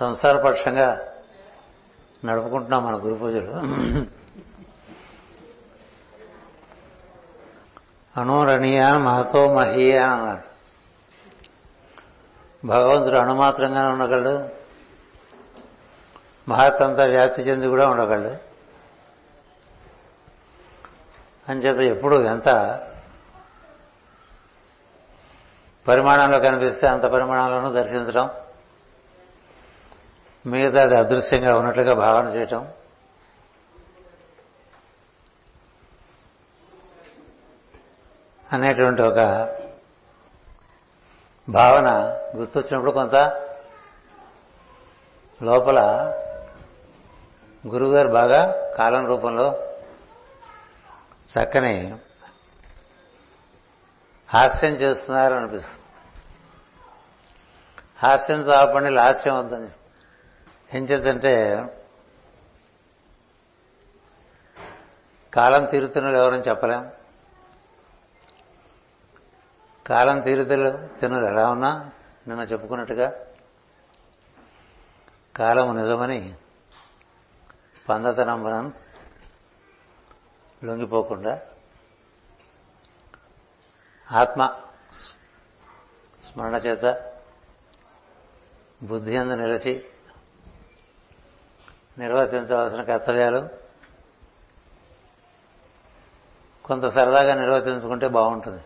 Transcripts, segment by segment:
సంసారపక్షంగా నడుపుకుంటున్నాం మన గురు పూజలు. అణురణీయాన్ మహతో మహీయాన్ అన్నాడు. భగవంతుడు అణుమాత్రంగానే ఉండగలడు. మహత్తంతా వ్యాప్తి చెంది కూడా ఉండగలడు. అంచేత ఎప్పుడు ఎంత పరిమాణంలో కనిపిస్తే అంత పరిమాణంలోనూ దర్శించడం మిగతా అది అదృశ్యంగా ఉన్నట్లుగా భావన చేయటం. అనేటువంటి ఒక భావన గుర్తొచ్చినప్పుడు కొంత లోపల గురువుగారు బాగా కాలం రూపంలో చక్కని హాస్యం చేస్తున్నారు అనిపిస్తుంది హాస్యం చాపండి లాస్యం వద్దని ఏం చేద్దంటే కాలం తీరుతున్నలు ఎవరని చెప్పలేం. కాలం తీరుతలు తిన్నది ఎలా ఉన్నా నిన్న చెప్పుకున్నట్టుగా కాలము నిజమని పందతనంబనం లొంగిపోకుండా ఆత్మ స్మరణ చేత బుద్ధి అందు నిలిచి నిర్వర్తించవలసిన కర్తవ్యాలు. కొంత సరదాగా నిర్వర్తించుకుంటే బాగుంటుంది.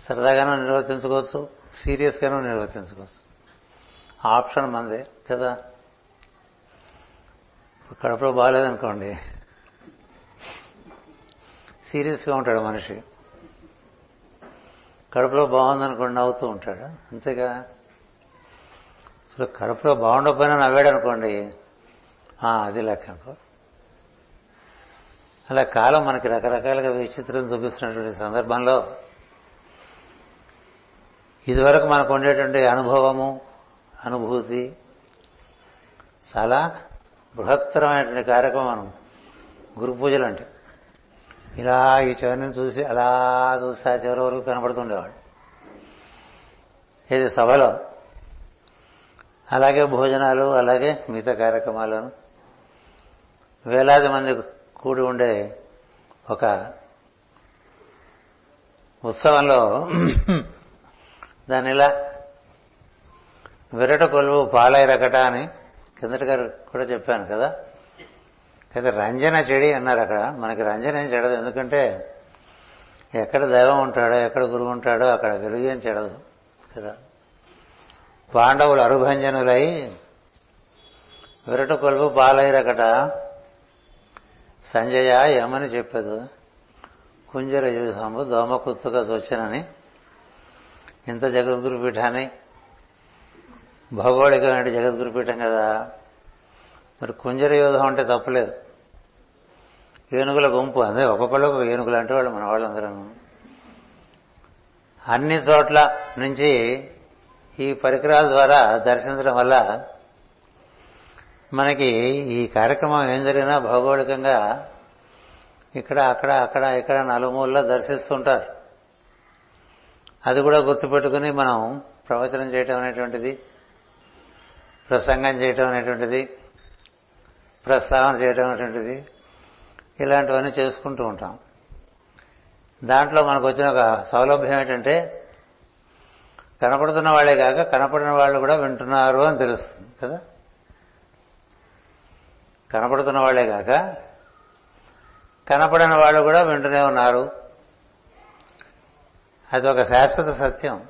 సరదాగానూ నిర్వర్తించుకోవచ్చు సీరియస్గానూ నిర్వర్తించుకోవచ్చు. ఆప్షన్ మందే కదా? కడుపులో బాగాలేదనుకోండి. సీరియస్గా ఉంటాడు మనిషి. కడుపులో బాగుందనుకోండి నవ్వుతూ ఉంటాడు. అంతేగా? అసలు కడుపులో బాగుండకపోయినా నవ్వాడు అనుకోండి అది లెక్క అనుకో. అలా కాలం మనకి రకరకాలుగా విచిత్రం చూపిస్తున్నటువంటి సందర్భంలో ఇదివరకు మనకు ఉండేటువంటి అనుభవము అనుభూతి చాలా బృహత్తరమైనటువంటి కార్యక్రమం గురు పూజలు అంటే. ఇలా ఈ చివరిని చూసి అలా చూసి ఆ చివరి వరకు కనబడుతుండేవాడు ఇది సభలో అలాగే భోజనాలు అలాగే మిగతా కార్యక్రమాలను. వేలాది మంది కూడి ఉండే ఒక ఉత్సవంలో దాని ఇలా విరట కొలువు పాలై రకట అని కిందటి గారు కూడా చెప్పాను కదా. అయితే రంజన చెడి అన్నారు అక్కడ. మనకి రంజన ఏం చెడదు. ఎందుకంటే ఎక్కడ దైవం ఉంటాడో ఎక్కడ గురువు ఉంటాడో అక్కడ వెలుగు ఏం చెడదు కదా. పాండవులు అరుభంజనులై విరట కొలుపు పాలైరకట. సంజయ ఏమని చెప్పదు? కుంజర యూసంబు దోమ కుత్తుగా సూచనని ఇంత జగద్గురు పీఠాన్ని భౌగోళికమైన జగద్గురు పీఠం కదా? మరి కుంజర యూధం అంటే తప్పలేదు. ఏనుగుల గుంపు అదే ఒక్కొక్కళ్ళు ఒక ఏనుగులు అంటే వాళ్ళు మన వాళ్ళందరూ అన్ని చోట్ల నుంచి ఈ పరికరాల ద్వారా దర్శించడం వల్ల మనకి ఈ కార్యక్రమం ఏం జరిగినా భౌగోళికంగా ఇక్కడ అక్కడ అక్కడ ఇక్కడ నలుమూలలో దర్శిస్తుంటారు అది కూడా గుర్తుపెట్టుకుని మనం ప్రవచనం చేయటం అనేటువంటిది ప్రసంగం చేయటం అనేటువంటిది ప్రస్తావన చేయటం అనేటువంటిది ఇలాంటివన్నీ చేసుకుంటూ ఉంటాం. దాంట్లో మనకు వచ్చిన ఒక సౌలభ్యం ఏంటంటే కనపడుతున్న వాళ్ళే కాక కనపడిన వాళ్ళు కూడా వింటున్నారు అని తెలుస్తుంది కదా? కనపడుతున్న వాళ్ళే కాక కనపడిన వాళ్ళు కూడా వింటూనే ఉన్నారు. అది ఒక శాశ్వత సత్యం.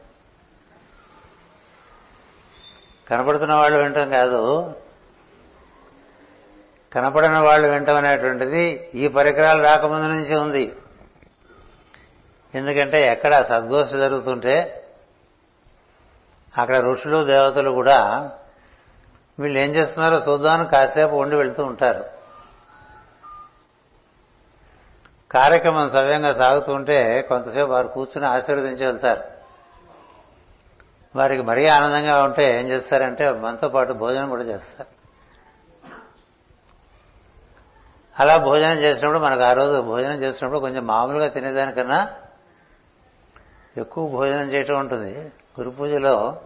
కనపడుతున్న వాళ్ళు వింటం కాదు. కనపడిన వాళ్ళు వింటం అనేటువంటిది ఈ పరికరాలు రాకముందు నుంచి ఉంది. ఎందుకంటే ఎక్కడ సద్గోష్ఠి జరుగుతుంటే అక్కడ ఋషులు దేవతలు కూడా వీళ్ళు ఏం చేస్తున్నారో చూద్దామని కాసేపు ఉండి వెళ్తూ ఉంటారు. కార్యక్రమం సవ్యంగా సాగుతూ ఉంటే కొంతసేపు వారు కూర్చుని ఆశీర్వదించి వెళ్తారు. వారికి మరీ ఆనందంగా ఉంటే ఏం చేస్తారంటే మనతో పాటు భోజనం కూడా చేస్తారు. అలా భోజనం చేసినప్పుడు మనకు ఆ రోజు భోజనం చేసినప్పుడు కొంచెం మామూలుగా తినేదానికన్నా ఎక్కువ భోజనం చేయటం ఉంటుంది. గురు పూజలో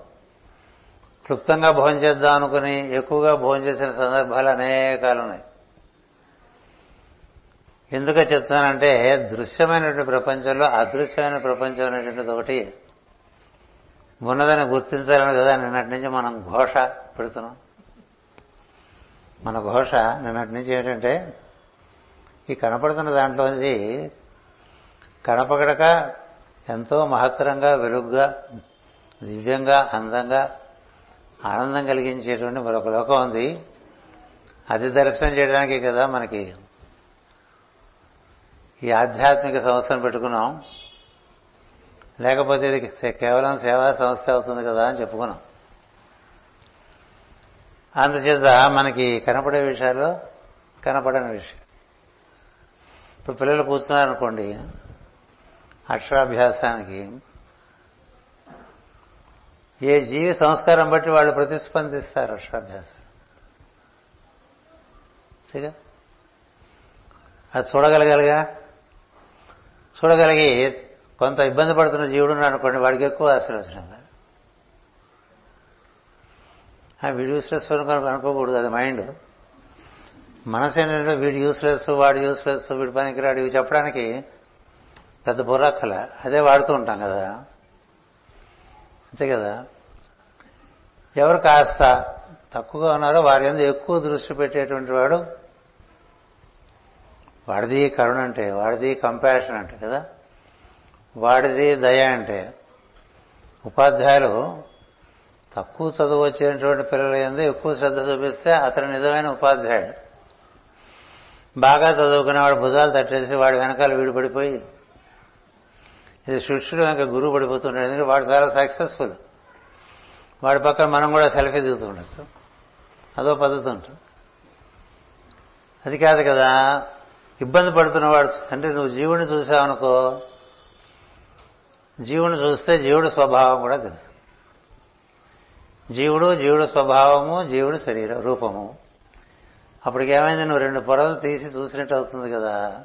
క్లుప్తంగా భోజనం చేద్దాం అనుకుని ఎక్కువగా భోజనం చేసిన సందర్భాలు అనేకాలు ఉన్నాయి ఎందుకు చెప్తున్నానంటే దృశ్యమైనటువంటి ప్రపంచంలో అదృశ్యమైన ప్రపంచం అనేటువంటిది ఒకటి ఉన్నదని గుర్తించాలని కదా నిన్నటి నుంచి మనం ఘోష పెడుతున్నాం. మన ఘోష నిన్నటి నుంచి ఏంటంటే ఈ కనపడుతున్న దాంట్లోంచి కనపడక ఎంతో మహత్తరంగా వెలుగ్గా దివ్యంగా అందంగా ఆనందం కలిగించేటువంటి మరొక లోకం ఉంది. అది దర్శనం చేయడానికి కదా మనకి ఈ ఆధ్యాత్మిక సంస్థను పెట్టుకున్నాం. లేకపోతే ఇది కేవలం సేవా సంస్థ అవుతుంది కదా అని చెప్పుకున్నాం. అందుచేత మనకి కనపడే విషయాలు కనపడని విషయం. ఇప్పుడు పిల్లలు కూర్చున్నారనుకోండి అక్షరాభ్యాసానికి ఏ జీవి సంస్కారం బట్టి వాళ్ళు ప్రతిస్పందిస్తారు అక్షరాభ్యాసం అది చూడగలగాలిగా? చూడగలిగి కొంత ఇబ్బంది పడుతున్న జీవుడు అనుకోండి వాడికి ఎక్కువ ఆశీర్వచనం వీడు యూస్లెస్ అనుకోకూడదు అది మైండ్ మనసు ఏంటంటే వీడు యూస్లెస్ వాడు యూస్లెస్ వీడి పనికిరాడు ఇవి చెప్పడానికి పెద్ద బుర్రక్కల అదే వాడుతూ ఉంటాం కదా. అంతే కదా? ఎవరు కాస్త తక్కువగా ఉన్నారో వారి ఎందుకు ఎక్కువ దృష్టి పెట్టేటువంటి వాడు వాడిది కరుణ అంటే వాడిది కంపాషన్ అంటే కదా? వాడిది దయ అంటే. ఉపాధ్యాయులు తక్కువ చదువు వచ్చేటువంటి పిల్లల ఎందు ఎక్కువ శ్రద్ధ చూపిస్తే అతను నిజమైన ఉపాధ్యాయుడు. బాగా చదువుకునే వాడు భుజాలు తట్టేసి వాడి వెనకాల వీడు పడిపోయి ఇది శిష్యుడు వెనక గురువు పడిపోతుంటాడు. ఎందుకంటే వాడు చాలా సక్సెస్ఫుల్ వాడి పక్కన మనం కూడా సెల్ఫీ దిగుతూ ఉండొచ్చు. అదో పద్ధతి ఉంటుంది. అది కాదు కదా ఇబ్బంది పడుతున్నవాడు అంటే నువ్వు జీవుని చూసావనుకో జీవుని చూస్తే జీవుడి స్వభావం కూడా తెలుసు. జీవుడు జీవుడు స్వభావము జీవుడు శరీర రూపము. అప్పటికేమైంది నువ్వు రెండు పొరలు తీసి చూసినట్టు అవుతుంది కదా.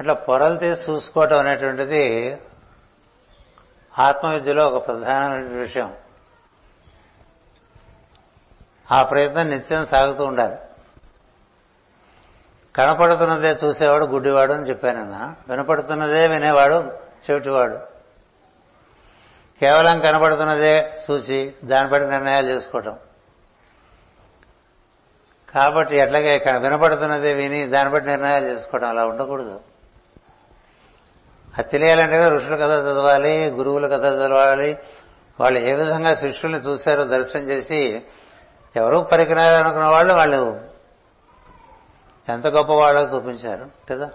అట్లా పొరలు తీసి చూసుకోవటం అనేటువంటిది ఆత్మవిద్యలో ఒక ప్రధానమైన విషయం. ఆ ప్రయత్నం నిత్యం సాగుతూ ఉండాలి. కనపడుతున్నదే చూసేవాడు గుడ్డివాడు అని చెప్పానన్న. వినపడుతున్నదే వినేవాడు చెవిటివాడు. కేవలం కనపడుతున్నదే చూసి దాన్ని బట్టి నిర్ణయాలు చేసుకోవటం. కాబట్టి ఎట్లాగే వినపడుతున్నదే విని దాన్ని బట్టి నిర్ణయాలు చేసుకోవడం అలా ఉండకూడదు. అది తెలియాలంటే ఋషుల కథ చదవాలి గురువుల కథ చదవాలి. వాళ్ళు ఏ విధంగా శిష్యుల్ని చూశారో దర్శనం చేసి ఎవరూ పరికరాలు అనుకున్న వాళ్ళు వాళ్ళు ఎంత గొప్పవాళ్ళో చూపించారు కదా?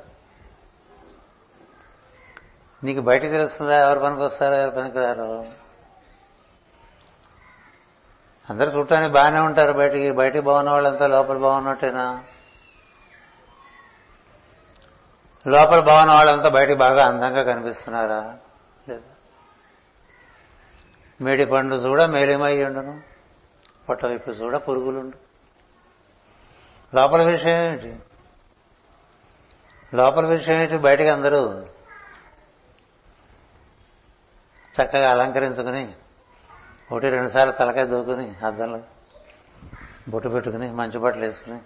నీకు బయట తెలుస్తుందా ఎవరు పనికి వస్తారో ఎవరు పనికి అందరూ అందరు చూడటానికి బాగానే ఉంటారు బయటికి బయటికి బాగున్న వాళ్ళంతా లోపల బాగున్నట్టేనా? లోపల బాగున్న వాళ్ళంతా బయటికి బాగా అందంగా కనిపిస్తున్నారా? లేదా? మేడి పండు చూడ మేలిమై ఉండును. చూడ పురుగులుండు. లోపల విషయం ఏంటి లోపల విషయం ఏంటి బయటకు అందరూ చక్కగా అలంకరించుకుని ఒకటి రెండుసార్లు తలకాయ దూకుని అద్దంలో బొట్టు పెట్టుకుని మంచి బట్టలు వేసుకుని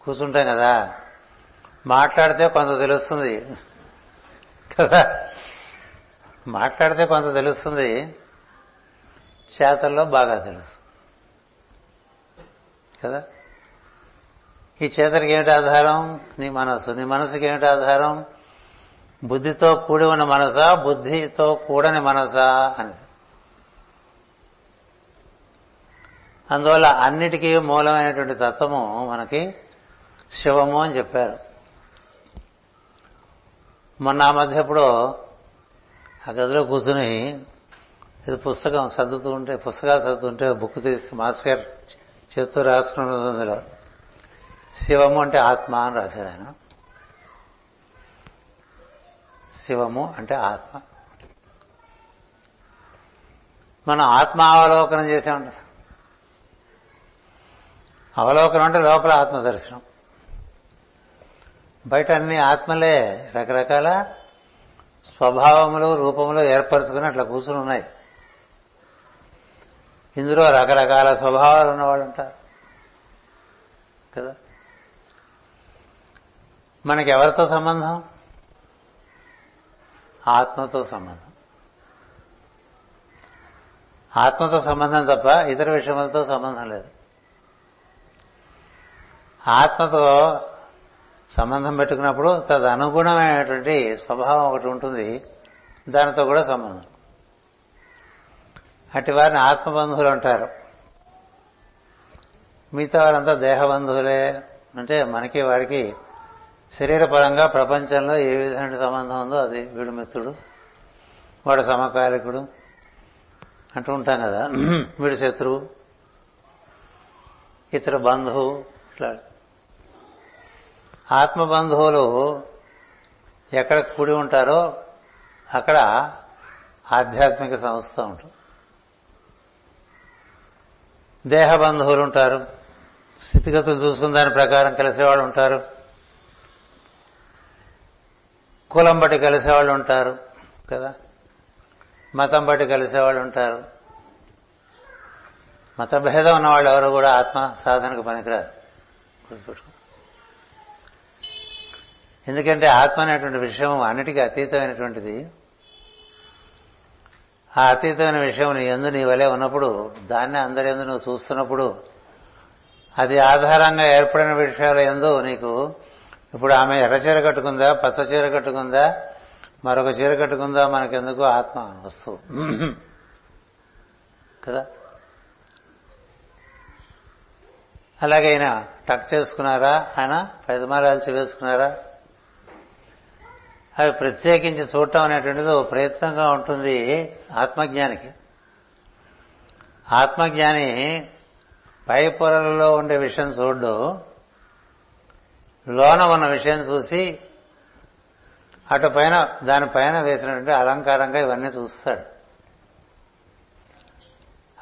కూర్చుంటాం కదా. మాట్లాడితే కొంత తెలుస్తుంది. కదా? మాట్లాడితే కొంత తెలుస్తుంది. చేతల్లో బాగా తెలుసు. కదా? ఈ చేతలకి ఏమిటి ఆధారం? నీ మనసు నీ మనసుకి ఏమిటి ఆధారం? బుద్ధితో కూడి ఉన్న మనసా? బుద్ధితో కూడని మనసా? అని. అందువల్ల అన్నిటికీ మూలమైనటువంటి తత్వము మనకి శివము అని చెప్పారు. మొన్న ఆ మధ్య ఎప్పుడో ఆ గదిలో కూర్చుని ఇది పుస్తకం చదువుతూ ఉంటే పుస్తకాలు చదువుతుంటే బుక్ తీసి మాస్టర్ గారు చేస్తూ రాసుకున్నది అందులో. శివము అంటే ఆత్మ అని రాశారు ఆయన. శివము అంటే ఆత్మ. మనం ఆత్మావలోకనం చేసామంట. అవలోకనం అంటే లోపల ఆత్మ దర్శనం బయట అన్ని ఆత్మలే రకరకాల స్వభావములు రూపములు ఏర్పరచుకుని అట్లా కూర్చుని ఉన్నాయి. ఇందులో రకరకాల స్వభావాలు ఉన్నవాళ్ళు ఉంటారు. కదా? మనకి ఎవరితో సంబంధం? ఆత్మతో సంబంధం. ఆత్మతో సంబంధం తప్ప ఇతర విషయములతో సంబంధం లేదు. ఆత్మతో సంబంధం పెట్టుకున్నప్పుడు తదనుగుణమైనటువంటి స్వభావం ఒకటి ఉంటుంది. దానితో కూడా సంబంధం. అటు వారిని ఆత్మబంధువులు అంటారు. మిగతా వారంతా దేహబంధువులే. అంటే మనకి వాడికి శరీరపరంగా ప్రపంచంలో ఏ విధమైన సంబంధం ఉందో అది వీడు మిత్రుడు వాడు సమకాలికుడు అంటూ ఉంటాం కదా. వీడు శత్రువు ఇతర బంధువు ఇట్లా. ఆత్మబంధువులు ఎక్కడ కూడి ఉంటారో అక్కడ ఆధ్యాత్మిక సంస్థ ఉంటుంది. దేహ బంధువులు ఉంటారు. స్థితిగతులు చూసుకున్న దాని ప్రకారం కలిసేవాళ్ళు ఉంటారు. కులం బట్టి కలిసేవాళ్ళు ఉంటారు కదా? మతం బట్టి కలిసేవాళ్ళు ఉంటారు. మతభేదం ఉన్నవాళ్ళు ఎవరు కూడా ఆత్మ సాధనకు పనికిరారు. గుర్తుపెట్టుకో. ఎందుకంటే ఆత్మ అనేటువంటి విషయం అన్నిటికీ అతీతమైనటువంటిది. ఆ అతీతమైన విషయం నీ ఎందు నీ వలె ఉన్నప్పుడు దాన్ని అందరి ఎందు నువ్వు చూస్తున్నప్పుడు అది ఆధారంగా ఏర్పడిన విషయాల ఎందు నీకు ఇప్పుడు ఆమె ఎర్ర చీర కట్టుకుందా పచ్చ చీర కట్టుకుందా మరొక చీర కట్టుకుందా మనకెందుకు ఆత్మ వస్తువు. కదా? అలాగే ఆయన టక్ చేసుకున్నారా? ఆయన పెదమారాల్చి వేసుకున్నారా? అవి ప్రత్యేకించి చూడటం అనేటువంటిది ఓ ప్రయత్నంగా ఉంటుంది ఆత్మజ్ఞానికి. ఆత్మజ్ఞాని పై పొరలలో ఉండే విషయం చూడు లోన ఉన్న విషయం చూసి అటు పైన దానిపైన వేసినటువంటి అలంకారంగా ఇవన్నీ చూస్తాడు.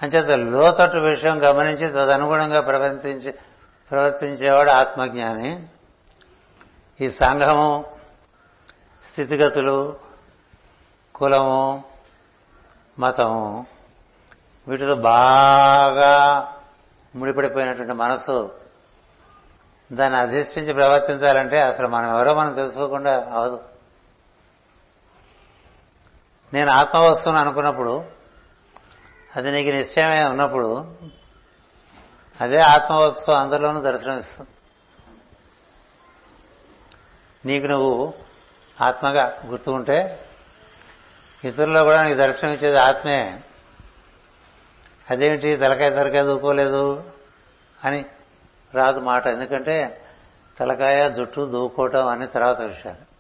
అంచేత లోతట్టు విషయం గమనించి తదనుగుణంగా ప్రవర్తించి ప్రవర్తించేవాడు ఆత్మజ్ఞాని. ఈ సంఘము స్థితిగతులు కులము మతము వీటితో బాగా ముడిపడిపోయినటువంటి మనసు దాన్ని అధిష్ఠించి ప్రవర్తించాలంటే అసలు మనం ఎవరో మనం తెలుసుకోకుండా అవదు నేను ఆత్మవస్తువుని అనుకున్నప్పుడు అది నీకు నిశ్చయమే ఉన్నప్పుడు అదే ఆత్మవస్తువు అందరిలోనూ దర్శనమిస్తుంది. నీకు నువ్వు ఆత్మగా గుర్తు ఉంటే ఇతరుల్లో కూడా నీకు దర్శనం ఇచ్చేది ఆత్మే. అదేమిటి తలకాయ తలకాయ దూకోలేదు అని రాదు మాట. ఎందుకంటే తలకాయ జుట్టు దూకోవటం అనే తర్వాత విషయాలు.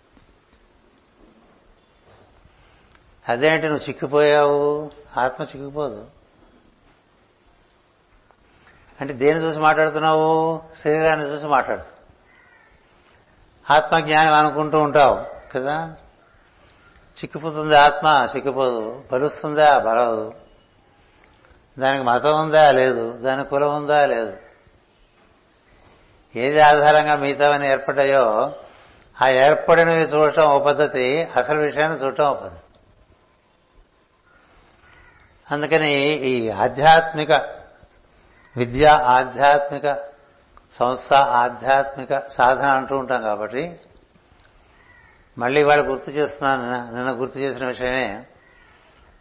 అదేంటి? నువ్వు చిక్కిపోయావు. ఆత్మ చిక్కిపోదు. అంటే దేని చూసి మాట్లాడుతున్నావు? శరీరాన్ని చూసి మాట్లాడుతావు ఆత్మజ్ఞానం అనుకుంటూ ఉంటావు. కదా? చిక్కిపోతుంది ఆత్మ చిక్కిపోదు. బలుస్తుందా? బలదు దానికి మతం ఉందా? లేదు. దానికి కులం ఉందా? లేదు. ఏది ఆధారంగా మిగతావని ఏర్పడ్డాయో ఆ ఏర్పడినవి చూడటం ఓ పద్ధతి అసలు విషయాన్ని చూడటం ఓ పద్ధతి. అందుకని ఈ ఆధ్యాత్మిక విద్య ఆధ్యాత్మిక సంస్థ ఆధ్యాత్మిక సాధన అంటూ ఉంటాం కాబట్టి మళ్ళీ వాళ్ళు గుర్తు చేస్తున్నాను నిన్న గుర్తు చేసిన విషయమే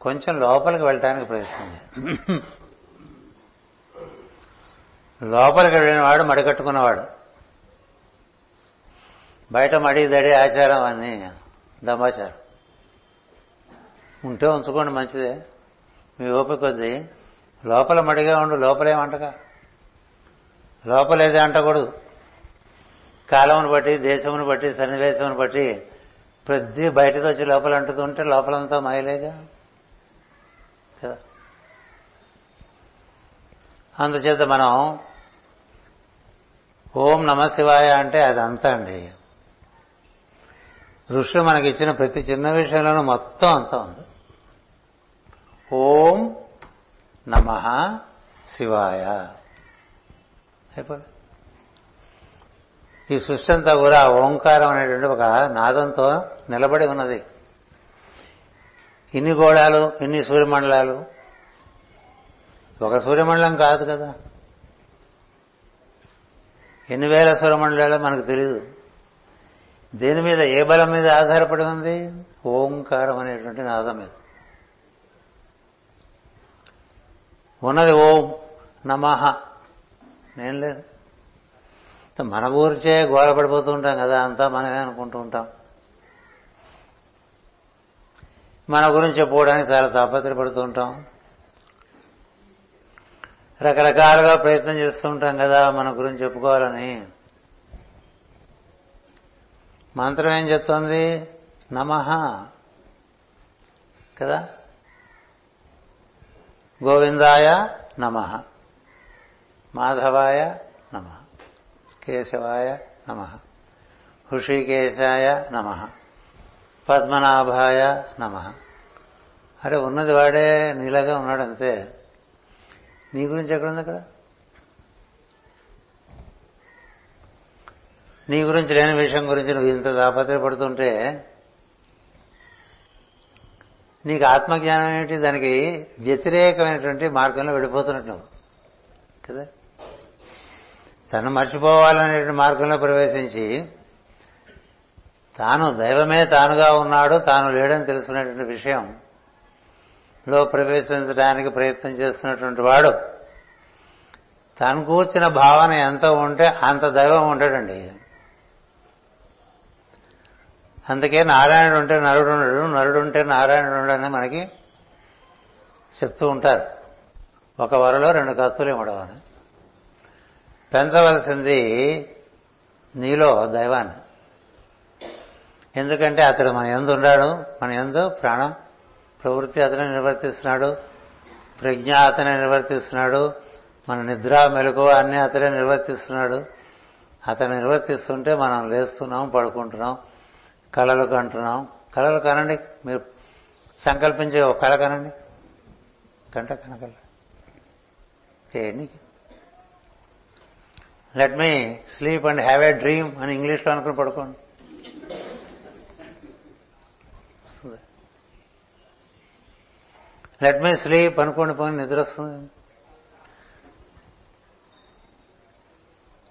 కొంచెం లోపలికి వెళ్ళటానికి ప్రయత్నం లోపలికి వెళ్ళిన వాడు మడికట్టుకున్నవాడు. బయట మడి దడి ఆచారం అని దమాచారం ఉంటే ఉంచుకోండి మంచిదే. మీ ఓపిక కొద్దీ లోపల మడిగా ఉండు లోపలే వంటక లోపలేదే అంటకూడదు. కాలమును బట్టి దేశమును బట్టి సన్నివేశమును బట్టి ప్రతి బయటకు వచ్చి లోపల అంటుతుంటే లోపలంతా మాయలేగా? కదా? అందుచేత మనం ఓం నమ శివాయ అంటే అంతా అండి. ఋషులు మనకి ఇచ్చిన ప్రతి చిన్న విషయంలోనూ మొత్తం అంతా ఉంది. ఓం నమ శివాయ. అయిపోయింది. ఈ సృష్టి అంతా కూడా ఓంకారం అనేటువంటి ఒక నాదంతో నిలబడి ఉన్నది. ఇన్ని గోళాలు ఇన్ని సూర్యమండలాలు. ఒక సూర్యమండలం కాదు కదా. ఎన్ని వేల సూర్యమండలాలో మనకు తెలియదు దేని మీద ఏ బలం మీద ఆధారపడి ఉంది? ఓంకారం అనేటువంటి నాదం మీద. ఉన్నది ఓం నమః. నేను లేదు మన ఊరిచే గోడ పడిపోతూ ఉంటాం కదా అంతా మనమే అనుకుంటూ ఉంటాం. మన గురించి చెప్పుకోవడానికి చాలా తాపత్రపడుతూ ఉంటాం. రకరకాలుగా ప్రయత్నం చేస్తూ ఉంటాం కదా మన గురించి చెప్పుకోవాలని. మంత్రం ఏం చెప్తోంది? నమః. కదా? గోవిందాయ నమ. మాధవాయ నమ. కేశవాయ నమ హృషికేశాయ నమ పద్మనాభాయ నమ అరే ఉన్నది వాడే నీలాగా ఉన్నాడు అంతే. నీ గురించి ఎక్కడుంది అక్కడ? నీ గురించి లేని విషయం గురించి నువ్వు ఇంత దాపత్రపడుతుంటే నీకు ఆత్మజ్ఞానం ఏమిటి? దానికి వ్యతిరేకమైనటువంటి మార్గంలో వెళ్ళిపోతున్నట్టు నువ్వు. కదా? తను మర్చిపోవాలనే మార్గంలో ప్రవేశించి తాను దైవమే తానుగా ఉన్నాడు తాను లేడని తెలుసుకునేటువంటి విషయం. లో ప్రవేశించడానికి ప్రయత్నం చేస్తున్నటువంటి వాడు తను కూర్చిన భావన ఎంత ఉంటే అంత దైవం ఉంటాడండి అందుకే నారాయణుడు ఉంటే నరుడు ఉండడు నరుడు ఉంటే నారాయణుడు ఉండని మనకి చెప్తూ ఉంటారు. ఒక వరలో రెండు కత్తులు ఇవ్వడం పెంచవలసింది నీలో దైవాన్ని. ఎందుకంటే అతడు మన ఎందు ఉన్నాడు మన ఎందు ప్రాణం ప్రవృత్తి అతనే నిర్వర్తిస్తున్నాడు ప్రజ్ఞ అతనే నిర్వర్తిస్తున్నాడు మన నిద్ర మెలకువ అన్నీ అతడే నిర్వర్తిస్తున్నాడు. అతను నిర్వర్తిస్తుంటే మనం లేస్తున్నాం పడుకుంటున్నాం కళలు కంటున్నాం. కళలు కనండి మీరు సంకల్పించే ఒక కళ కనండి. గంట కనకల. ఏంటి let me sleep and have a dream అని ఇంగ్లీష్లో అనుకుని పడుకోండి. లెట్ మీ స్లీప్ అనుకోండి పోయి నిద్ర వస్తుంది.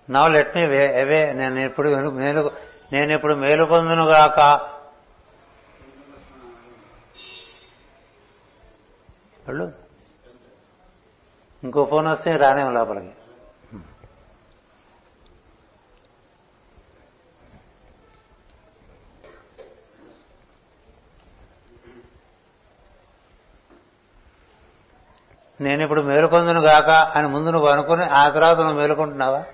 నా లెట్ మీ అవే నేను ఎప్పుడు మేలు నేను ఇప్పుడు మేలు పొందునుగాక వాళ్ళు. ఇంకో ఫోన్ వస్తే రానే లోపలికి. నేను ఇప్పుడు మేలుకొందును గాక అని ముందు నువ్వు అనుకుని ఆ తర్వాత నువ్వు మేలుకుంటున్నావా?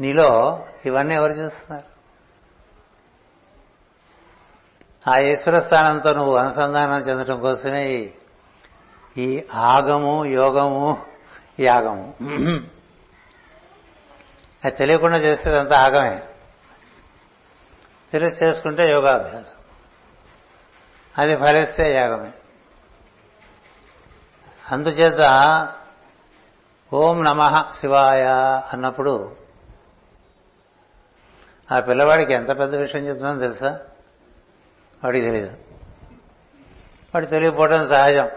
నీలో ఇవన్నీ ఎవరు చేస్తున్నారు? ఆ ఈశ్వర స్థానంతో నువ్వు అనుసంధానం చెందడం కోసమే ఈ ఆగము యోగము యాగము. అది తెలియకుండా చేసేదంతా ఆగమే. తెలిసి చేసుకుంటే యోగాభ్యాసం. అది ఫలిస్తే యాగమే. అందుచేత ఓం నమ శివాయ అన్నప్పుడు ఆ పిల్లవాడికి ఎంత పెద్ద విషయం చెప్తుందో తెలుసా? వాడికి తెలియదు వాడు తెలియకపోవడం సహజం.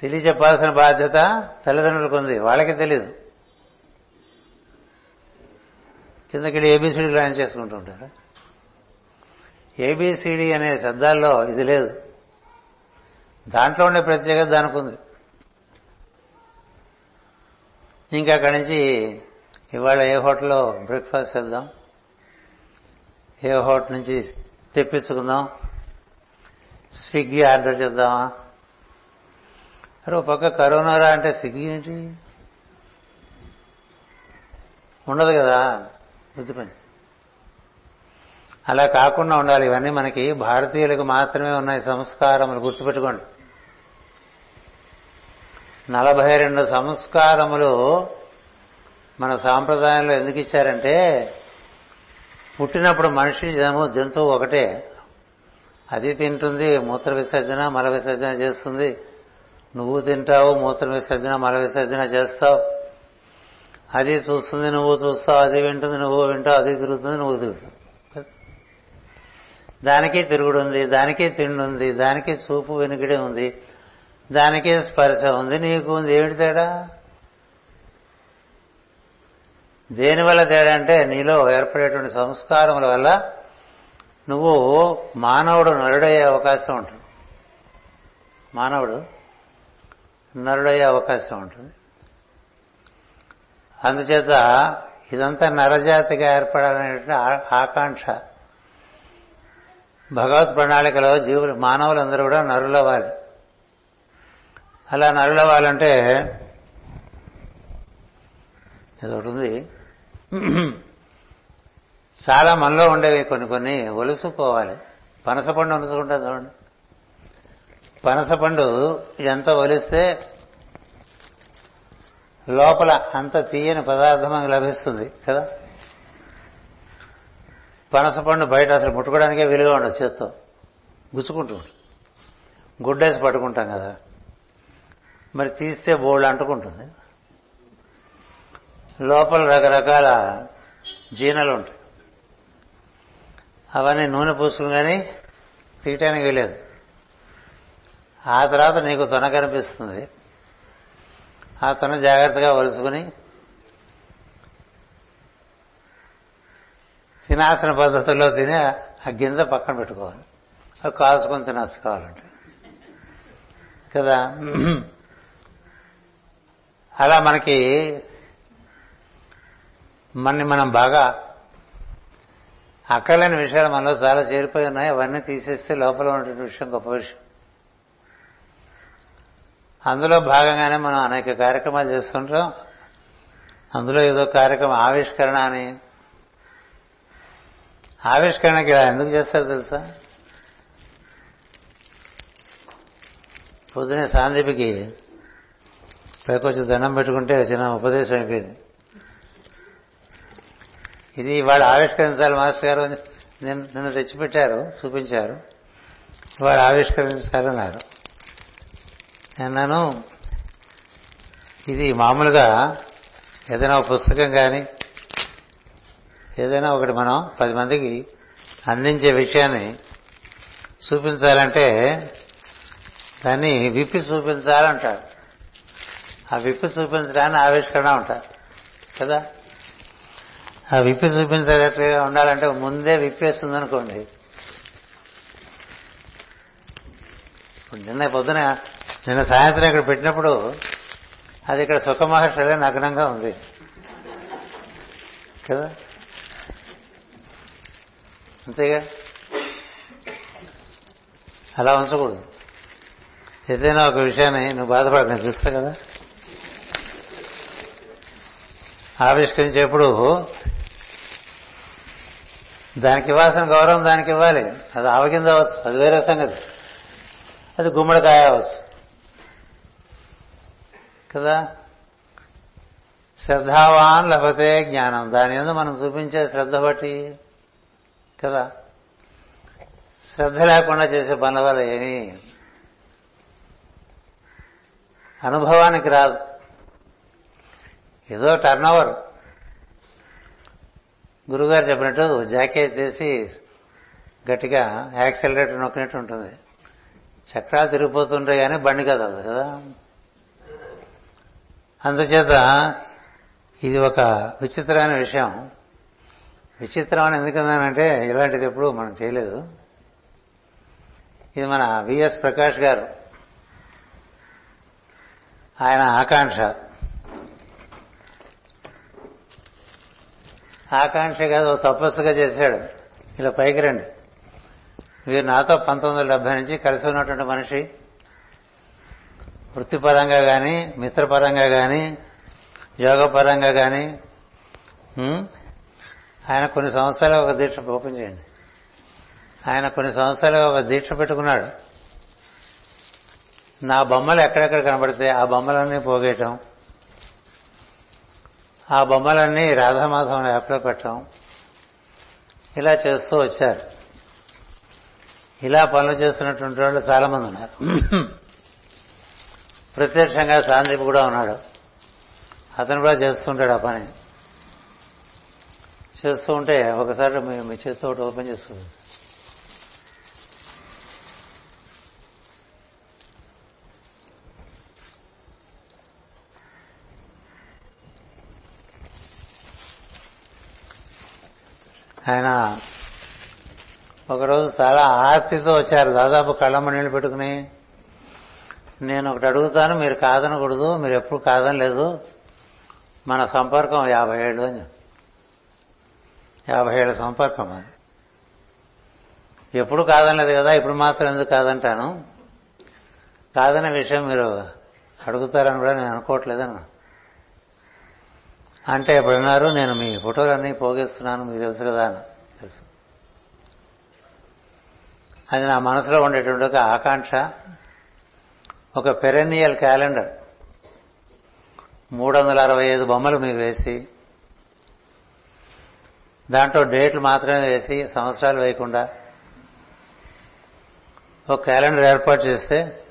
తెలియచెప్పాల్సిన బాధ్యత తల్లిదండ్రులకు ఉంది. వాళ్ళకి తెలియదు కిందకి ఏబిసిడి లాంచ్ చేసుకుంటూ ఉంటారు? ఏబిసిడి అనే శబ్దాల్లో ఇది లేదు. దాంట్లో ఉండే ప్రత్యేకత దానికి ఉంది ఇంకా అక్కడి నుంచి ఇవాళ ఏ హోటల్లో బ్రేక్ఫాస్ట్ చేద్దాం ఏ హోటల్ నుంచి తెప్పించుకుందాం స్విగ్గీ ఆర్డర్ చేద్దామా? అరే ఒక పక్క కరోనారా అంటే స్విగ్గీ ఏంటి? ఉండదు కదా బుద్ధి పని. అలా కాకుండా ఉండాలి. ఇవన్నీ మనకి భారతీయులకు మాత్రమే ఉన్నాయి సంస్కారములు. గుర్తుపెట్టుకోండి. నలభై రెండు సంస్కారములు మన సాంప్రదాయంలో ఎందుకు ఇచ్చారంటే పుట్టినప్పుడు మనిషి జనము జంతువు ఒకటే. అది తింటుంది మూత్ర విసర్జన మల విసర్జన చేస్తుంది. నువ్వు తింటావు మూత్ర విసర్జన మల విసర్జన చేస్తావు. అది చూస్తుంది నువ్వు చూస్తావు అది వింటుంది నువ్వు వింటావు అది తిరుగుతుంది నువ్వు తిరుగుతుంది దానికి తిరుగుడు ఉంది దానికే తిండి ఉంది దానికి చూపు వెనుకడే ఉంది దానికే స్పర్శ ఉంది నీకు ఉంది. ఏమిటి తేడా? దేనివల్ల తేడా అంటే నీలో ఏర్పడేటువంటి సంస్కారముల వల్ల నువ్వు మానవుడు నరుడయ్యే అవకాశం ఉంటుంది. మానవుడు నరుడయ్యే అవకాశం ఉంటుంది. అందుచేత ఇదంతా నరజాతిగా ఏర్పడాలనేటువంటి ఆకాంక్ష. భగవత్ ప్రణాళికలో జీవులు మానవులందరూ కూడా నరులవ్వాలి. అలా నరులవ్వాలంటే ఇది ఒకటి ఉంది. చాలా మనలో ఉండేవి కొన్ని కొన్ని ఒలుసుకోవాలి పనసపండు ఒలుసుకుంటా చూడండి. పనసపండు ఎంత ఒలిస్తే లోపల అంత తీయని పదార్థం మనకు లభిస్తుంది కదా. పనసపండు బయట అసలు ముట్టుకోవడానికే వీలుగా ఉండదు చేత్తో. గుచ్చుకుంటూ గుడ్డేసి పట్టుకుంటాం కదా. మరి తీస్తే బోల్డ్ అంటుకుంటుంది. లోపల రకరకాల జీనలు ఉంటాయి. అవన్నీ నూనె పూసుకుని కానీ తీయటానికి వీలేదు ఆ తర్వాత నీకు తొన కనిపిస్తుంది. ఆ తొన జాగ్రత్తగా వలుసుకుని తినాసన పద్ధతుల్లో తిని ఆ గింజ పక్కన పెట్టుకోవాలి. అవి కాల్చుకొని తినేసుకోవాలంటే కదా? అలా మనకి మనని మనం బాగా అక్కర్లేని విషయాలు మనలో చాలా చేరిపోయి ఉన్నాయి. అవన్నీ తీసేస్తే లోపల ఉన్నటువంటి విషయం గొప్ప విషయం. అందులో భాగంగానే మనం అనేక కార్యక్రమాలు చేస్తుంటాం. అందులో ఏదో కార్యక్రమం ఆవిష్కరణ అని ఆవిష్కరణకి ఇలా ఎందుకు చేస్తారు తెలుసా? పొద్దునే సాందీపికి పైకొచ్చి దండం పెట్టుకుంటే చిన్న ఉపదేశం అయిపోయింది. ఇది వాళ్ళు ఆవిష్కరించాలి మాస్టర్ గారు నిన్ను తెచ్చిపెట్టారు చూపించారు. వాళ్ళు ఆవిష్కరించాలన్నారు అన్నాను ఇది మామూలుగా ఏదైనా పుస్తకం కానీ ఏదైనా ఒకటి మనం పది మందికి అందించే విషయాన్ని చూపించాలంటే దాన్ని విప్పి చూపించాలంటారు. ఆ విప్పి చూపించడాన్ని ఆవిష్కరణ ఉంటారు కదా? ఆ విప్పి చూపించేటట్టుగా ఉండాలంటే ముందే విప్పేస్తుంది అనుకోండి నిన్న పొద్దున నిన్న సాయంత్రం ఇక్కడ పెట్టినప్పుడు అది ఇక్కడ సుఖమహర్షలే నగ్నంగా ఉంది. కదా? అంతేగా? అలా ఉంచకూడదు. ఏదైనా ఒక విషయాన్ని నువ్వు బాధపడ నేను చూస్తా కదా? ఆవిష్కరించేప్పుడు దానికి ఇవ్వాల్సిన గౌరవం దానికి ఇవ్వాలి. అది ఆవగింద అవ్వచ్చు అది వేరే సంగతి. అది గుమ్మడికాయ అవ్వచ్చు. కదా? శ్రద్ధావాన్ లేకపోతే జ్ఞానం. దాని మీద మనం చూపించే శ్రద్ధ బట్టి కదా? శ్రద్ధ లేకుండా చేసే పనుల వల్ల ఏమీ అనుభవానికి రాదు. ఏదో టర్న్ ఓవర్ గురుగారు చెప్పినట్టు జాకెట్ తీసి గట్టిగా యాక్సిలరేటర్ నొక్కినట్టు ఉంటుంది. చక్రాలు తిరిగిపోతుంటాయి కానీ బండి కదలదు కదా? అందుచేత ఇది ఒక విచిత్రమైన విషయం. విచిత్రం అని ఎందుకన్నానంటే ఇలాంటిది ఎప్పుడు మనం చేయలేదు. ఇది మన విఎస్ ప్రకాష్ గారు. ఆయన ఆకాంక్ష. ఆకాంక్ష కాదు తపస్సుగా చేశాడు. ఇలా పైకి రండి. వీరు నాతో పంతొమ్మిది వందల డెబ్బై నుంచి కలిసి ఉన్నటువంటి మనిషి. వృత్తిపరంగా కానీ మిత్రపరంగా కానీ యోగపరంగా కానీ ఆయన కొన్ని సంవత్సరాలు ఒక దీక్ష ఓపెన్ చేయండి. ఆయన కొన్ని సంవత్సరాలు ఒక దీక్ష పెట్టుకున్నాడు. నా బొమ్మలు ఎక్కడెక్కడ కనబడితే ఆ బొమ్మలన్నీ పోగేయటం. ఆ బొమ్మలన్నీ రాధామాధవం యాప్లో పెట్టడం. ఇలా చేస్తూ వచ్చారు. ఇలా పనులు చేస్తున్నటువంటి వాళ్ళు చాలామంది ఉన్నారు. ప్రత్యక్షంగా సాందీప్ కూడా ఉన్నాడు. అతను కూడా చేస్తుంటాడు ఆ పని. చేస్తూ ఉంటే ఒకసారి మీ చేతితో ఒకటి ఓపెన్ చేస్తుంది. ఆయన ఒకరోజు చాలా ఆస్తితో వచ్చారు. దాదాపు కళ్ళమ్మ నీళ్ళు పెట్టుకుని నేను ఒకటి అడుగుతాను మీరు కాదనకూడదు మీరు ఎప్పుడు కాదనలేదు మన సంపర్కం యాభై ఏళ్ళు అని చెప్పి. యాభై ఏళ్ళ సంపర్కం అది. ఎప్పుడు కాదనలేదు కదా ఇప్పుడు మాత్రం ఎందుకు కాదంటాను? కాదనే విషయం మీరు అడుగుతారని కూడా నేను అనుకోవట్లేదన్న అంటే ఎప్పుడన్నారు నేను మీ ఫోటోలన్నీ పోగేస్తున్నాను మీకు తెలుసు కదా అని. తెలుసు. అది నా మనసులో ఉండేటువంటి ఒక ఆకాంక్ష. ఒక పెరెన్నియల్ క్యాలెండర్. మూడు వందల అరవై ఐదు బొమ్మలు మీరు వేసి దాంట్లో డేట్లు మాత్రమే వేసి సంవత్సరాలు వేయకుండా ఒక క్యాలెండర్ ఏర్పాటు చేస్తే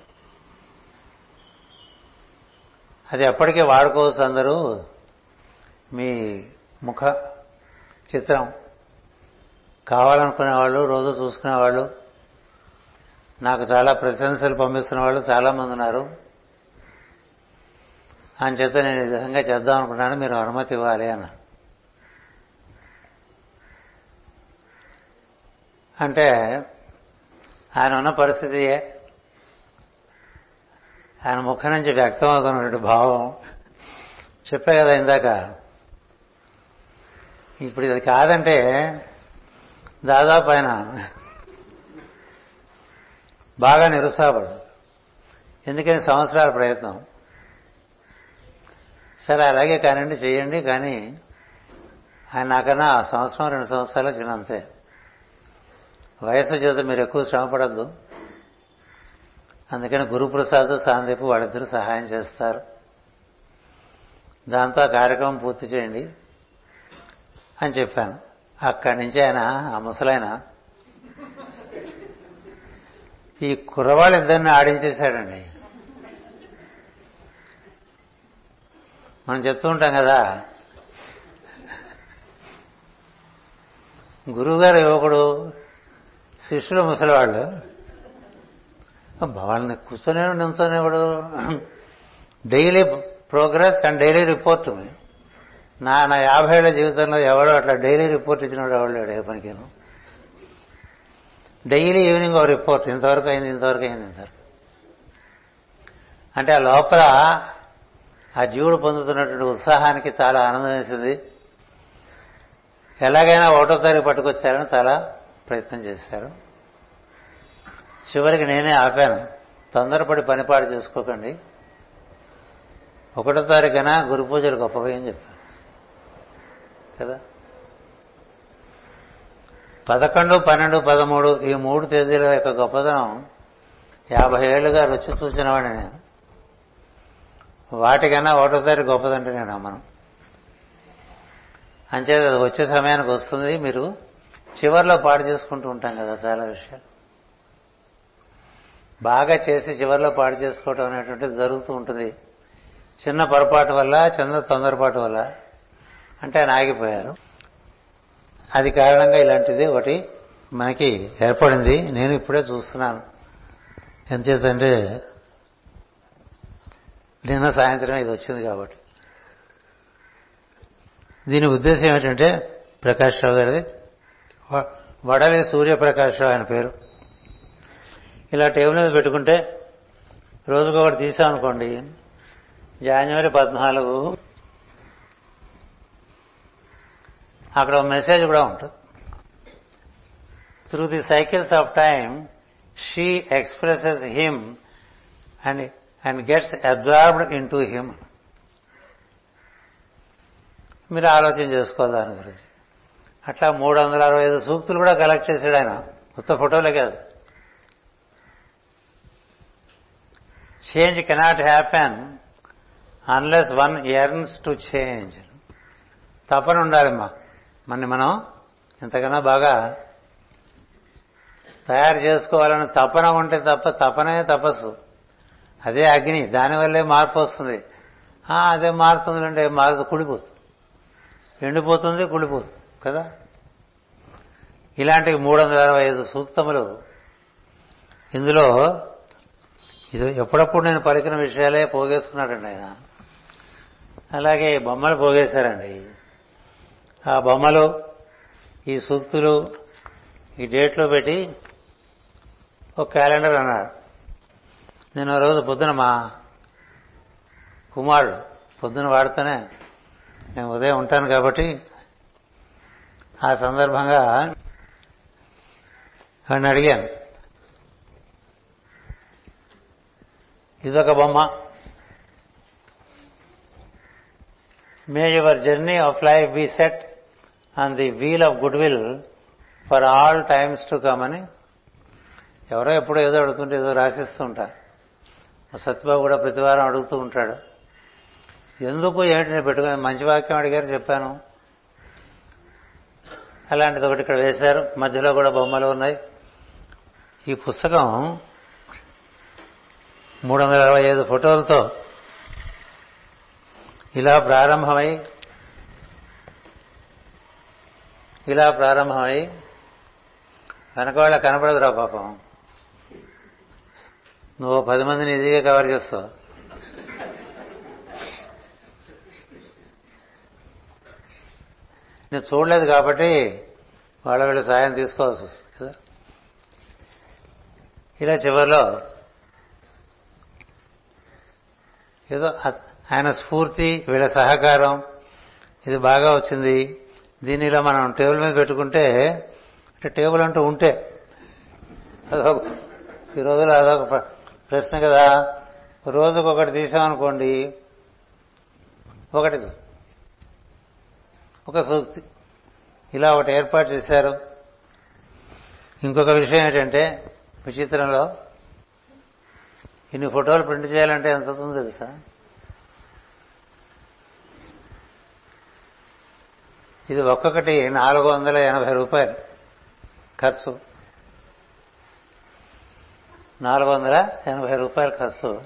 అది ఎప్పటికీ వాడుకోవచ్చు అందరూ మీ ముఖ చిత్రం కావాలనుకునే వాళ్ళు రోజు చూసుకునే వాళ్ళు నాకు చాలా ప్రశంసలు పంపిస్తున్న వాళ్ళు చాలామంది ఉన్నారు. అని చేత నేను ఈ విధంగా చేద్దాం అనుకున్నాను మీరు అనుమతి ఇవ్వాలి అన్నారు. అంటే ఆయన ఉన్న పరిస్థితి ఆయన ముఖం నుంచి వ్యక్తం అవుతున్నటువంటి భావం. చెప్పే కదా ఇందాక. ఇప్పుడు ఇది కాదంటే దాదాపు ఆయన బాగా నిరుత్సాహపడు ఎందుకని సంవత్సరాల ప్రయత్నం. సరే అలాగే కానివ్వండి చేయండి కానీ ఆయన నాకన్నా ఆ సంవత్సరం రెండు సంవత్సరాలు చిన్నంతే. వయసు చేత మీరు ఎక్కువ శ్రమ పడద్దు అందుకని గురుప్రసాద్ సాందీపు వాళ్ళిద్దరూ సహాయం చేస్తారు. దాంతో ఆ కార్యక్రమం పూర్తి చేయండి అని చెప్పాను. అక్కడి నుంచి ఆయన ఆ ముసలాయన ఈ కుర్రవాళ్ళు ఇద్దరిని ఆడించేశాడండి. మనం చెప్తూ ఉంటాం కదా గురువుగారు యువకుడు శిష్యులు ముసలివాళ్ళు. వాళ్ళని కూర్చొని నించోనేవాడు daily progress and daily report. నా నా యాభై ఏళ్ళ జీవితంలో ఎవడో అట్లా డైలీ రిపోర్ట్ ఇచ్చినాడు ఎవడు లేడు ఏ పనికిను. డైలీ ఈవినింగ్ ఒక రిపోర్ట్ ఇంతవరకు అయింది ఇంతవరకు అయింది ఇంతవరకు. అంటే ఆ లోపల ఆ జీవుడు పొందుతున్నటువంటి ఉత్సాహానికి చాలా ఆనందం వేసింది. ఎలాగైనా ఒకటో తారీఖు పట్టుకొచ్చారని చాలా ప్రయత్నం చేశారు. చివరికి నేనే ఆపాను. తొందరపడి పనిపాటు చేసుకోకండి. ఒకటో తారీఖున గురు పూజలు గొప్పవి అని చెప్పాను కదా? పదకొండు పన్నెండు పదమూడు ఈ మూడు తేదీల యొక్క గొప్పదనం యాభై ఏళ్ళుగా రుచి చూసిన వాడిని నేను. వాటికన్నా ఒకటో తారీఖు గొప్పదంటే నేను అమ్మను అంచేది అది వచ్చే సమయానికి వస్తుంది. మీరు చివరిలో పాడు చేసుకుంటూ ఉంటాం కదా చాలా విషయాలు. బాగా చేసి చివరిలో పాడు చేసుకోవటం అనేటువంటిది జరుగుతూ ఉంటుంది. చిన్న పొరపాటు వల్ల చిన్న తొందరపాటు వల్ల. అంటే ఆయన ఆగిపోయారు. అది కారణంగా ఇలాంటిది ఒకటి మనకి ఏర్పడింది. నేను ఇప్పుడే చూస్తున్నాను. ఎంచేతంటే నిన్న సాయంత్రం ఇది వచ్చింది కాబట్టి. దీని ఉద్దేశం ఏమిటంటే ప్రకాష్ రావు గారిది వడలి సూర్యప్రకాష్ రావు ఆయన పేరు. ఇలా టేబుల్ మీద పెట్టుకుంటే రోజుకొకటి తీసామనుకోండి జనవరి పద్నాలుగు అక్కడ ఒక మెసేజ్ కూడా ఉంటుంది. Through the cycles of time she expresses him and and gets absorbed into him మీరు ఆలోచన చేసుకోవాలి దాని గురించి. అట్లా మూడు వందల అరవై ఐదు సూక్తులు కూడా కలెక్ట్ చేశాడు ఆయన. కొత్త ఫోటోలే కాదు. Change cannot happen unless one earns to change తపన ఉండాలమ్మా. మన మనం ఇంతకన్నా బాగా తయారు చేసుకోవాలని తపన ఉంటే తప్ప తపనే తపస్సు. అదే అగ్ని. దానివల్లే మార్పు వస్తుంది. అదే మారుతుంది అంటే మారు కుడిపోతుంది ఎండిపోతుంది కుడిపోతుంది కదా? ఇలాంటి మూడు వందల అరవై ఐదు సూక్తములు. ఇందులో ఇది ఎప్పుడప్పుడు నేను పలికిన విషయాలే పోగేసుకున్నాడండి ఆయన. అలాగే బొమ్మలు పోగేశారండి. ఆ బొమ్మలు ఈ సూక్తులు ఈ డేట్లో పెట్టి ఒక క్యాలెండర్ అన్నారు. నేను రోజు పొద్దున మా కుమారుడు పొద్దున వాడితేనే నేను ఉదయం ఉంటాను కాబట్టి ఆ సందర్భంగా వాడిని అడిగాను. ఇదొక బొమ్మ. May your journey of life be set on the wheel of good will for all times to come అని ఎవరో ఎప్పుడో ఏదో అడుగుతుంటే ఏదో రాసిస్తూ ఉంటారు. సత్యబాబు కూడా ప్రతివారం అడుగుతూ ఉంటాడు. ఎందుకు ఏంటి నేను పెట్టుకుని మంచి వాక్యం అడిగారు చెప్పాను. అలాంటిది ఒకటి ఇక్కడ వేశారు. మధ్యలో కూడా బొమ్మలు ఉన్నాయి. ఈ పుస్తకం మూడు వందల అరవై ఐదు ఫోటోలతో ఇలా ప్రారంభమై ఇలా ప్రారంభమై వెనక వాళ్ళ కనపడదురా పాపం. నువ్వు పది మందిని ఈజీగా కవర్ చేస్తావు. నేను చూడలేదు కాబట్టి వాళ్ళ వీళ్ళ సాయం తీసుకోవాల్సి వస్తుంది కదా? ఇలా చివరిలో ఏదో ఆయన స్ఫూర్తి వీళ్ళ సహకారం ఇది బాగా వచ్చింది. దీన్ని ఇలా మనం టేబుల్ మీద పెట్టుకుంటే అంటే టేబుల్ అంటూ ఉంటే అదొక ఈ రోజులో అదొక ప్రశ్న కదా. రోజుకొకటి తీసామనుకోండి ఒకటి ఒక సూక్తి. ఇలా ఒకటి ఏర్పాటు చేశారు. ఇంకొక విషయం ఏంటంటే విచిత్రంలో ఇన్ని ఫోటోలు ప్రింట్ చేయాలంటే ఎంత అవుతుంది తెలుసా? ఇది ఒక్కొక్కటి నాలుగు వందల ఎనభై రూపాయలు ఖర్చు. నాలుగు వందల ఎనభై రూపాయల ఖర్చు.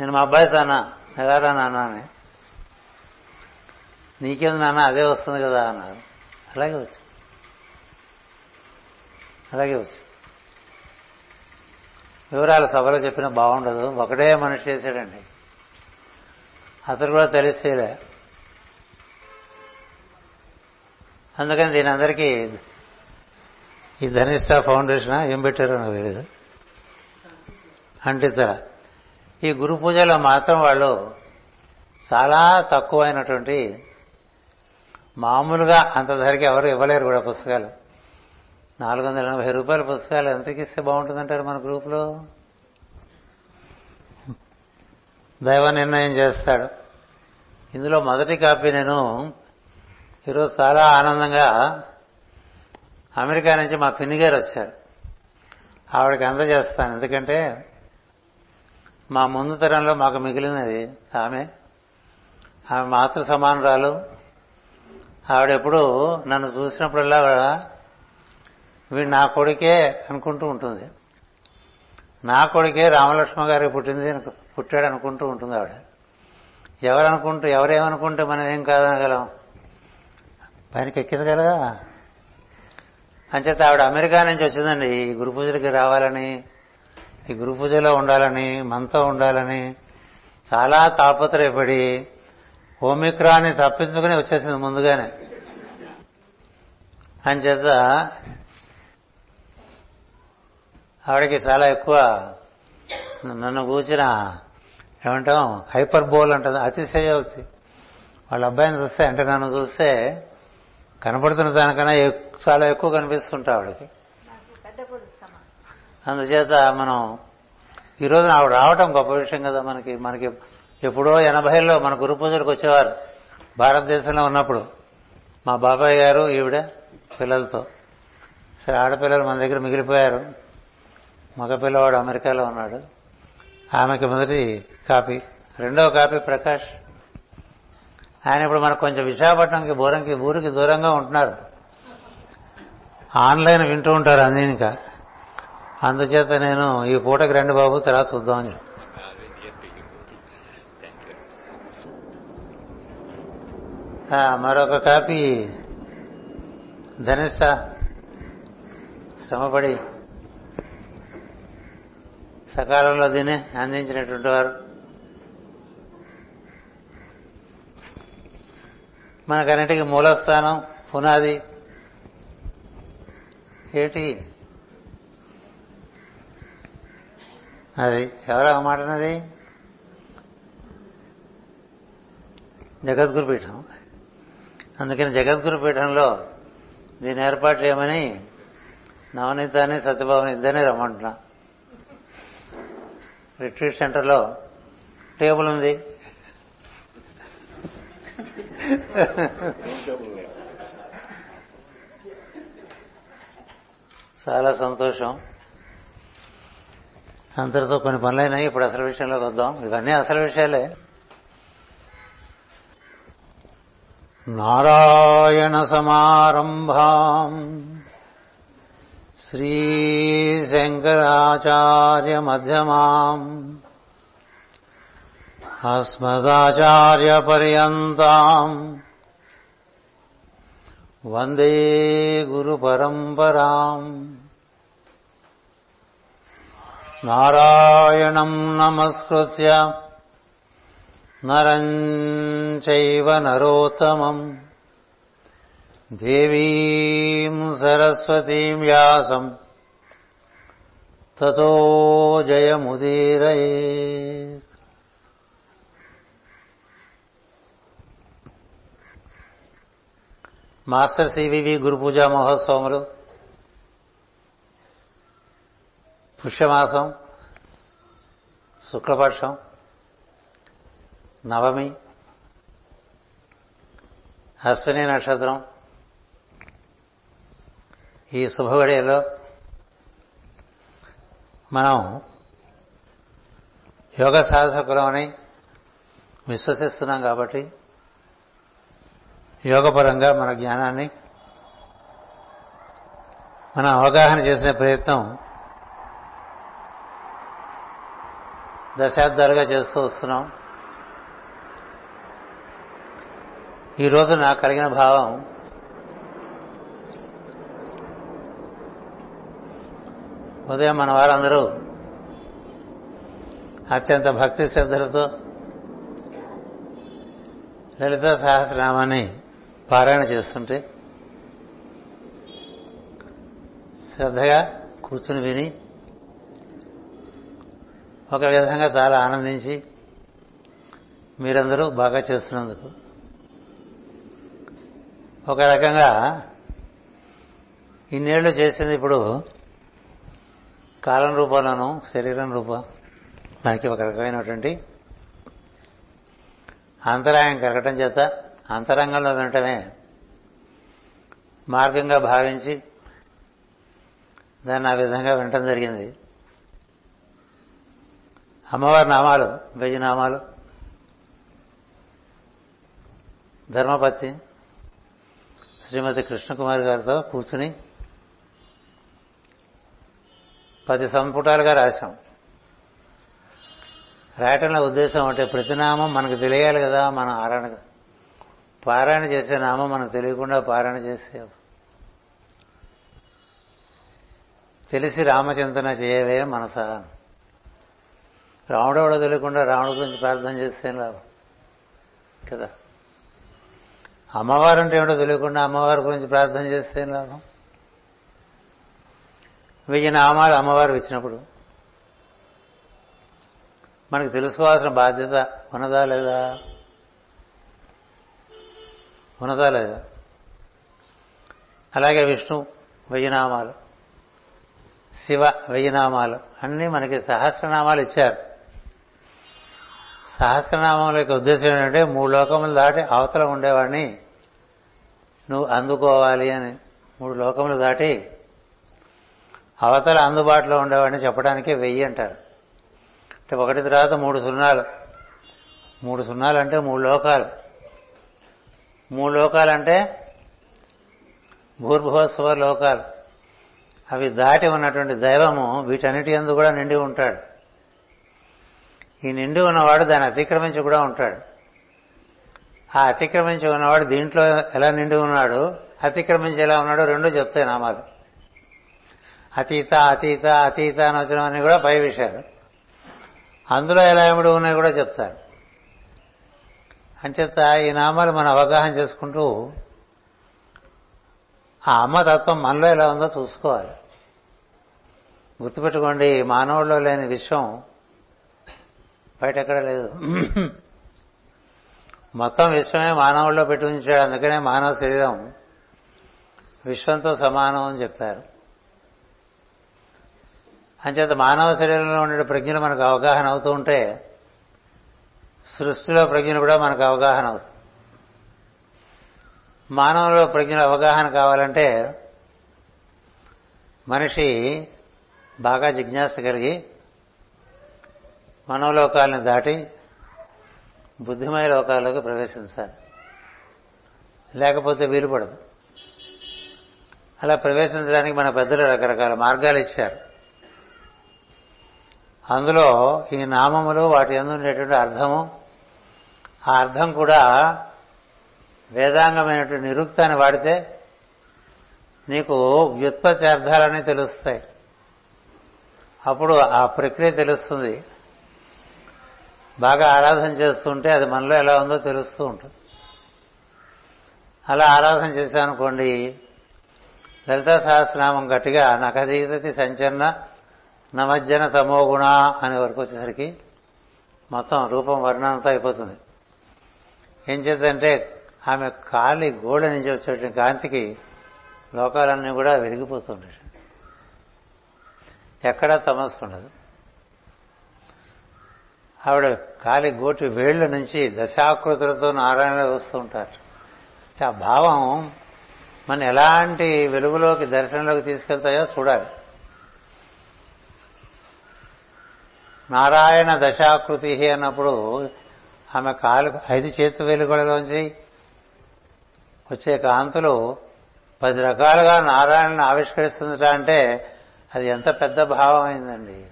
నేను మా అబ్బాయితో తానా ఎలా రానా అని నీకేంది నాన్న? అదే వస్తుంది కదా అన్నారు. అలాగే వచ్చింది అలాగే వచ్చింది వివరాలు సభలో చెప్పినా బాగుండదు. ఒకటే మనిషి చేశాడండి. అతను కూడా తెలిసేలే. అందుకని దీని అందరికీ ఈ ధనిష్ట ఫౌండేషన్ ఏం పెట్టారో నాకు తెలియదు అంటించరా. ఈ గురు పూజలో మాత్రం వాళ్ళు చాలా తక్కువైనటువంటి మామూలుగా అంత ధరకి ఎవరు ఇవ్వలేరు కూడా పుస్తకాలు. నాలుగు వందల ఎనభై రూపాయల పుస్తకాలు ఎంతకి ఇస్తే బాగుంటుందంటారు మన గ్రూప్లో? దైవ నిర్ణయం చేస్తాడు. ఇందులో మొదటి కాపీ నేను ఈరోజు చాలా ఆనందంగా అమెరికా నుంచి మా పిన్ని గారు వచ్చారు. ఆవిడకి అందజేస్తాను. ఎందుకంటే మా ముందు తరంలో మాకు మిగిలినది ఆమె. ఆమె మాతృ సమానురాలు. ఆవిడెప్పుడు నన్ను చూసినప్పుడల్లా వీడు నా కొడుకే అనుకుంటూ ఉంటుంది. నా కొడుకే రామలక్ష్మ గారికి పుట్టింది పుట్టాడు అనుకుంటూ ఉంటుంది ఆవిడ. ఎవరనుకుంటూ ఎవరేమనుకుంటే మనం ఏం కాదనగలం? పైనకి కదా. అంచేత ఆవిడ అమెరికా నుంచి వచ్చిందండి. ఈ గురు పూజలకి రావాలని ఈ గురు పూజలో ఉండాలని మనతో ఉండాలని చాలా తాపత్రయపడి ఓమిక్రాన్ని తప్పించుకుని వచ్చేసింది ముందుగానే. అంచేత ఆవిడకి చాలా ఎక్కువ నన్ను కూర్చిన ఏమంటాం హైపర్ బోల్ అంటుంది అతిశయోక్తి వాళ్ళ అబ్బాయిని చూస్తే అంటే నన్ను చూస్తే కనపడుతున్న దానికన్నా చాలా ఎక్కువ కనిపిస్తుంటా ఆవిడకి. అందుచేత మనం ఈరోజు ఆవిడ రావటం గొప్ప విషయం కదా మనకి మనకి ఎప్పుడో ఎనభైలో మన గురు పూజలకు వచ్చేవారు. భారతదేశంలో ఉన్నప్పుడు మా బాబాయ్ గారు ఈవిడ పిల్లలతో. సరే ఆడపిల్లలు మన దగ్గర మిగిలిపోయారు. మగ పిల్లవాడు అమెరికాలో ఉన్నాడు. ఆమెకి మొదటి కాపీ. రెండవ కాపీ ప్రకాష్. ఆయన ఇప్పుడు మనకు కొంచెం విశాఖపట్నంకి బోరంకి ఊరికి దూరంగా ఉంటున్నారు. ఆన్లైన్ వింటూ ఉంటారు అన్నీ ఇంకా. అందుచేత నేను ఈ పూటకి రెండు బాబు తర్వాత చూద్దామని. మరొక కాపీ. ధనిష్ట శ్రమపడి సకాలంలో దీన్ని అందించినటువంటి వారు. మనకన్నిటికీ మూలస్థానం పునాది. ఏటి? అది ఎవరో మాటనది? జగద్గురు పీఠం అందుకని జగద్గురు పీఠంలో దీని ఏర్పాటు చేయమని అని సత్యభావం ఇద్దరిని రమ్మంటున్నా. రిట్రీట్ సెంటర్లో టేబుల్ ఉంది. చాలా సంతోషం. అందరితో కొన్ని పనులైనాయి. ఇప్పుడు అసలు విషయంలోకి వద్దాం. ఇవన్నీ అసలు విషయాలే. నారాయణ సమారంభాం. శ్రీశంకరాచార్య మధ్యమాం. అస్మదాచార్య పర్యంతాం. వందే గురు పరంపరాం నారాయణం నమస్కృత్య నరం చైవ నరోత్తమం దేవీం సరస్వతీం వ్యాసం తతో జయముదీరయే మాస్టర్ సివివి గురు పూజా మహోత్సవములు పుష్యమాసం శుక్లపక్షం నవమి అశ్విని నక్షత్రం. ఈ శుభగడియలో మనం యోగ సాధకులమని విశ్వసిస్తున్నాం కాబట్టి యోగపరంగా మన జ్ఞానాన్ని మనం అవగాహన చేసిన ప్రయత్నం దశాబ్దాలుగా చేస్తూ వస్తున్నాం. ఈరోజు నాకు కలిగిన భావం ఉదయం మన వారందరూ అత్యంత భక్తి శ్రద్ధలతో లలిత సహస్రనామాన్ని పారాయణ చేస్తుంటే శ్రద్ధగా కూర్చుని విని ఒక విధంగా చాలా ఆనందించి మీరందరూ బాగా చేస్తున్నందుకు ఒక రకంగా ఇన్నేళ్ళు చేసింది ఇప్పుడు కాలం రూపంలోనూ శరీరం రూపం మనకి ఒక రకమైనటువంటి అంతరాయం కలగటం చేత అంతరంగంలో వినటమే మార్గంగా భావించి దాన్ని ఆ విధంగా వినటం జరిగింది. అమ్మవారి నామాలు వెయ్యి నామాలు శ్రీమతి కృష్ణకుమారి గారితో కూర్చుని పది సంపుటాలుగా రాశాం. రాయటంలో ఉద్దేశం అంటే ప్రతి నామం మనకు తెలియాలి కదా మనం ఆరాయణ పారాయణ చేసే నామం మనకు తెలియకుండా పారాయణ చేసే తెలిసి రామచింతన చేయవే మనస. రాముడు ఎవడో తెలియకుండా రాముడి గురించి ప్రార్థన చేస్తే లాభం కదా. అమ్మవారు అంటే ఏమిటో తెలియకుండా అమ్మవారి గురించి ప్రార్థన చేస్తే లాభం? వెయ్యి నామాలు అమ్మవారు ఇచ్చినప్పుడు మనకు తెలుసుకోవాల్సిన బాధ్యత ఉన్నదా లేదా? ఉన్నదా లేదా? అలాగే విష్ణు వెయ్యి నామాలు శివ వెయ్యి నామాలు అన్నీ మనకి సహస్రనామాలు ఇచ్చారు. సహస్రనామం యొక్క ఉద్దేశం ఏంటంటే మూడు లోకములు దాటి అవతల ఉండేవాడిని నువ్వు అందుకోవాలి అని మూడు లోకములు దాటి అవతల అందుబాటులో ఉండేవాడిని చెప్పడానికి వెయ్యి అంటారు. అంటే ఒకటి తర్వాత మూడు సున్నాలు. మూడు సున్నాలు అంటే మూడు లోకాలు. మూడు లోకాలంటే భూర్భువస్వ లోకాలు. అవి దాటి ఉన్నటువంటి దైవము వీటన్నిటి ఎందు కూడా నిండి ఉంటాడు. ఈ నిండి ఉన్నవాడు దాన్ని అతిక్రమించి కూడా ఉంటాడు. ఆ అతిక్రమించి ఉన్నవాడు దీంట్లో ఎలా నిండి ఉన్నాడు అతిక్రమించి ఎలా ఉన్నాడో రెండు చెప్తాయి నామాలు. అతీత అతీత అతీత అని వచ్చినవన్నీ కూడా పై విషయాలు. అందులో ఎలా ఎముడు ఉన్నాయి కూడా చెప్తారు. అంచేత ఈ నామాలు మనం అవగాహన చేసుకుంటూ ఆ అమ్మ తత్వం మనలో ఎలా ఉందో చూసుకోవాలి. గుర్తుపెట్టుకోండి మానవుల్లో లేని విషయం బయట ఎక్కడ లేదు. మొత్తం విశ్వమే మానవుల్లో పెట్టి ఉంచాడు అందుకనే మానవ శరీరం విశ్వంతో సమానం అని చెప్తారు అంచేత మానవ శరీరంలో ఉండే ప్రజ్ఞలు మనకు అవగాహన అవుతూ ఉంటే సృష్టిలో ప్రజ్ఞలు కూడా మనకు అవగాహన అవుతుంది మానవులో ప్రజ్ఞల అవగాహన కావాలంటే మనిషి బాగా జిజ్ఞాస కలిగి మనోలోకాలను దాటి బుద్ధిమయ లోకాల్లోకి ప్రవేశించాలి లేకపోతే వీలు పడదు. అలా ప్రవేశించడానికి మన పెద్దలు రకరకాల మార్గాలు ఇచ్చారు. అందులో ఈ నామములు వాటి ఎందు ఉండేటువంటి అర్థము ఆ అర్థం కూడా వేదాంగమైనటువంటి నిరుక్తాన్ని వాడితే నీకు వ్యుత్పత్తి అర్థాలన్నీ తెలుస్తాయి. అప్పుడు ఆ ప్రక్రియ తెలుస్తుంది. బాగా ఆరాధన చేస్తుంటే అది మనలో ఎలా ఉందో తెలుస్తూ ఉంటుంది. అలా ఆరాధన చేశానుకోండి లలితా సహస్రనామం గట్టిగా నకదీతతి సంచరణ నమజ్జన తమోగుణ అనే వరకు వచ్చేసరికి మొత్తం రూపం వర్ణంతా అయిపోతుంది. ఏం చేద్దంటే ఆమె కాలి గోడ నుంచి వచ్చేటువంటి కాంతికి లోకాలన్నీ కూడా వెలిగిపోతుండే ఎక్కడా తమస్సు ఉండదు. ఆవిడ కాలి గోటి వేళ్ళ నుంచి దశాకృతులతో నారాయణ వస్తూ ఉంటారు. ఆ భావం మన ఎలాంటి వెలుగులోకి దర్శనంలోకి తీసుకెళ్తాయో చూడాలి. నారాయణ దశాకృతి అన్నప్పుడు ఆమె కాలు ఐదు చేతు వెలుగులలోంచి వచ్చే కాంతులు పది రకాలుగా నారాయణను ఆవిష్కరిస్తుందట అంటే అది ఎంత పెద్ద భావం అయిందండి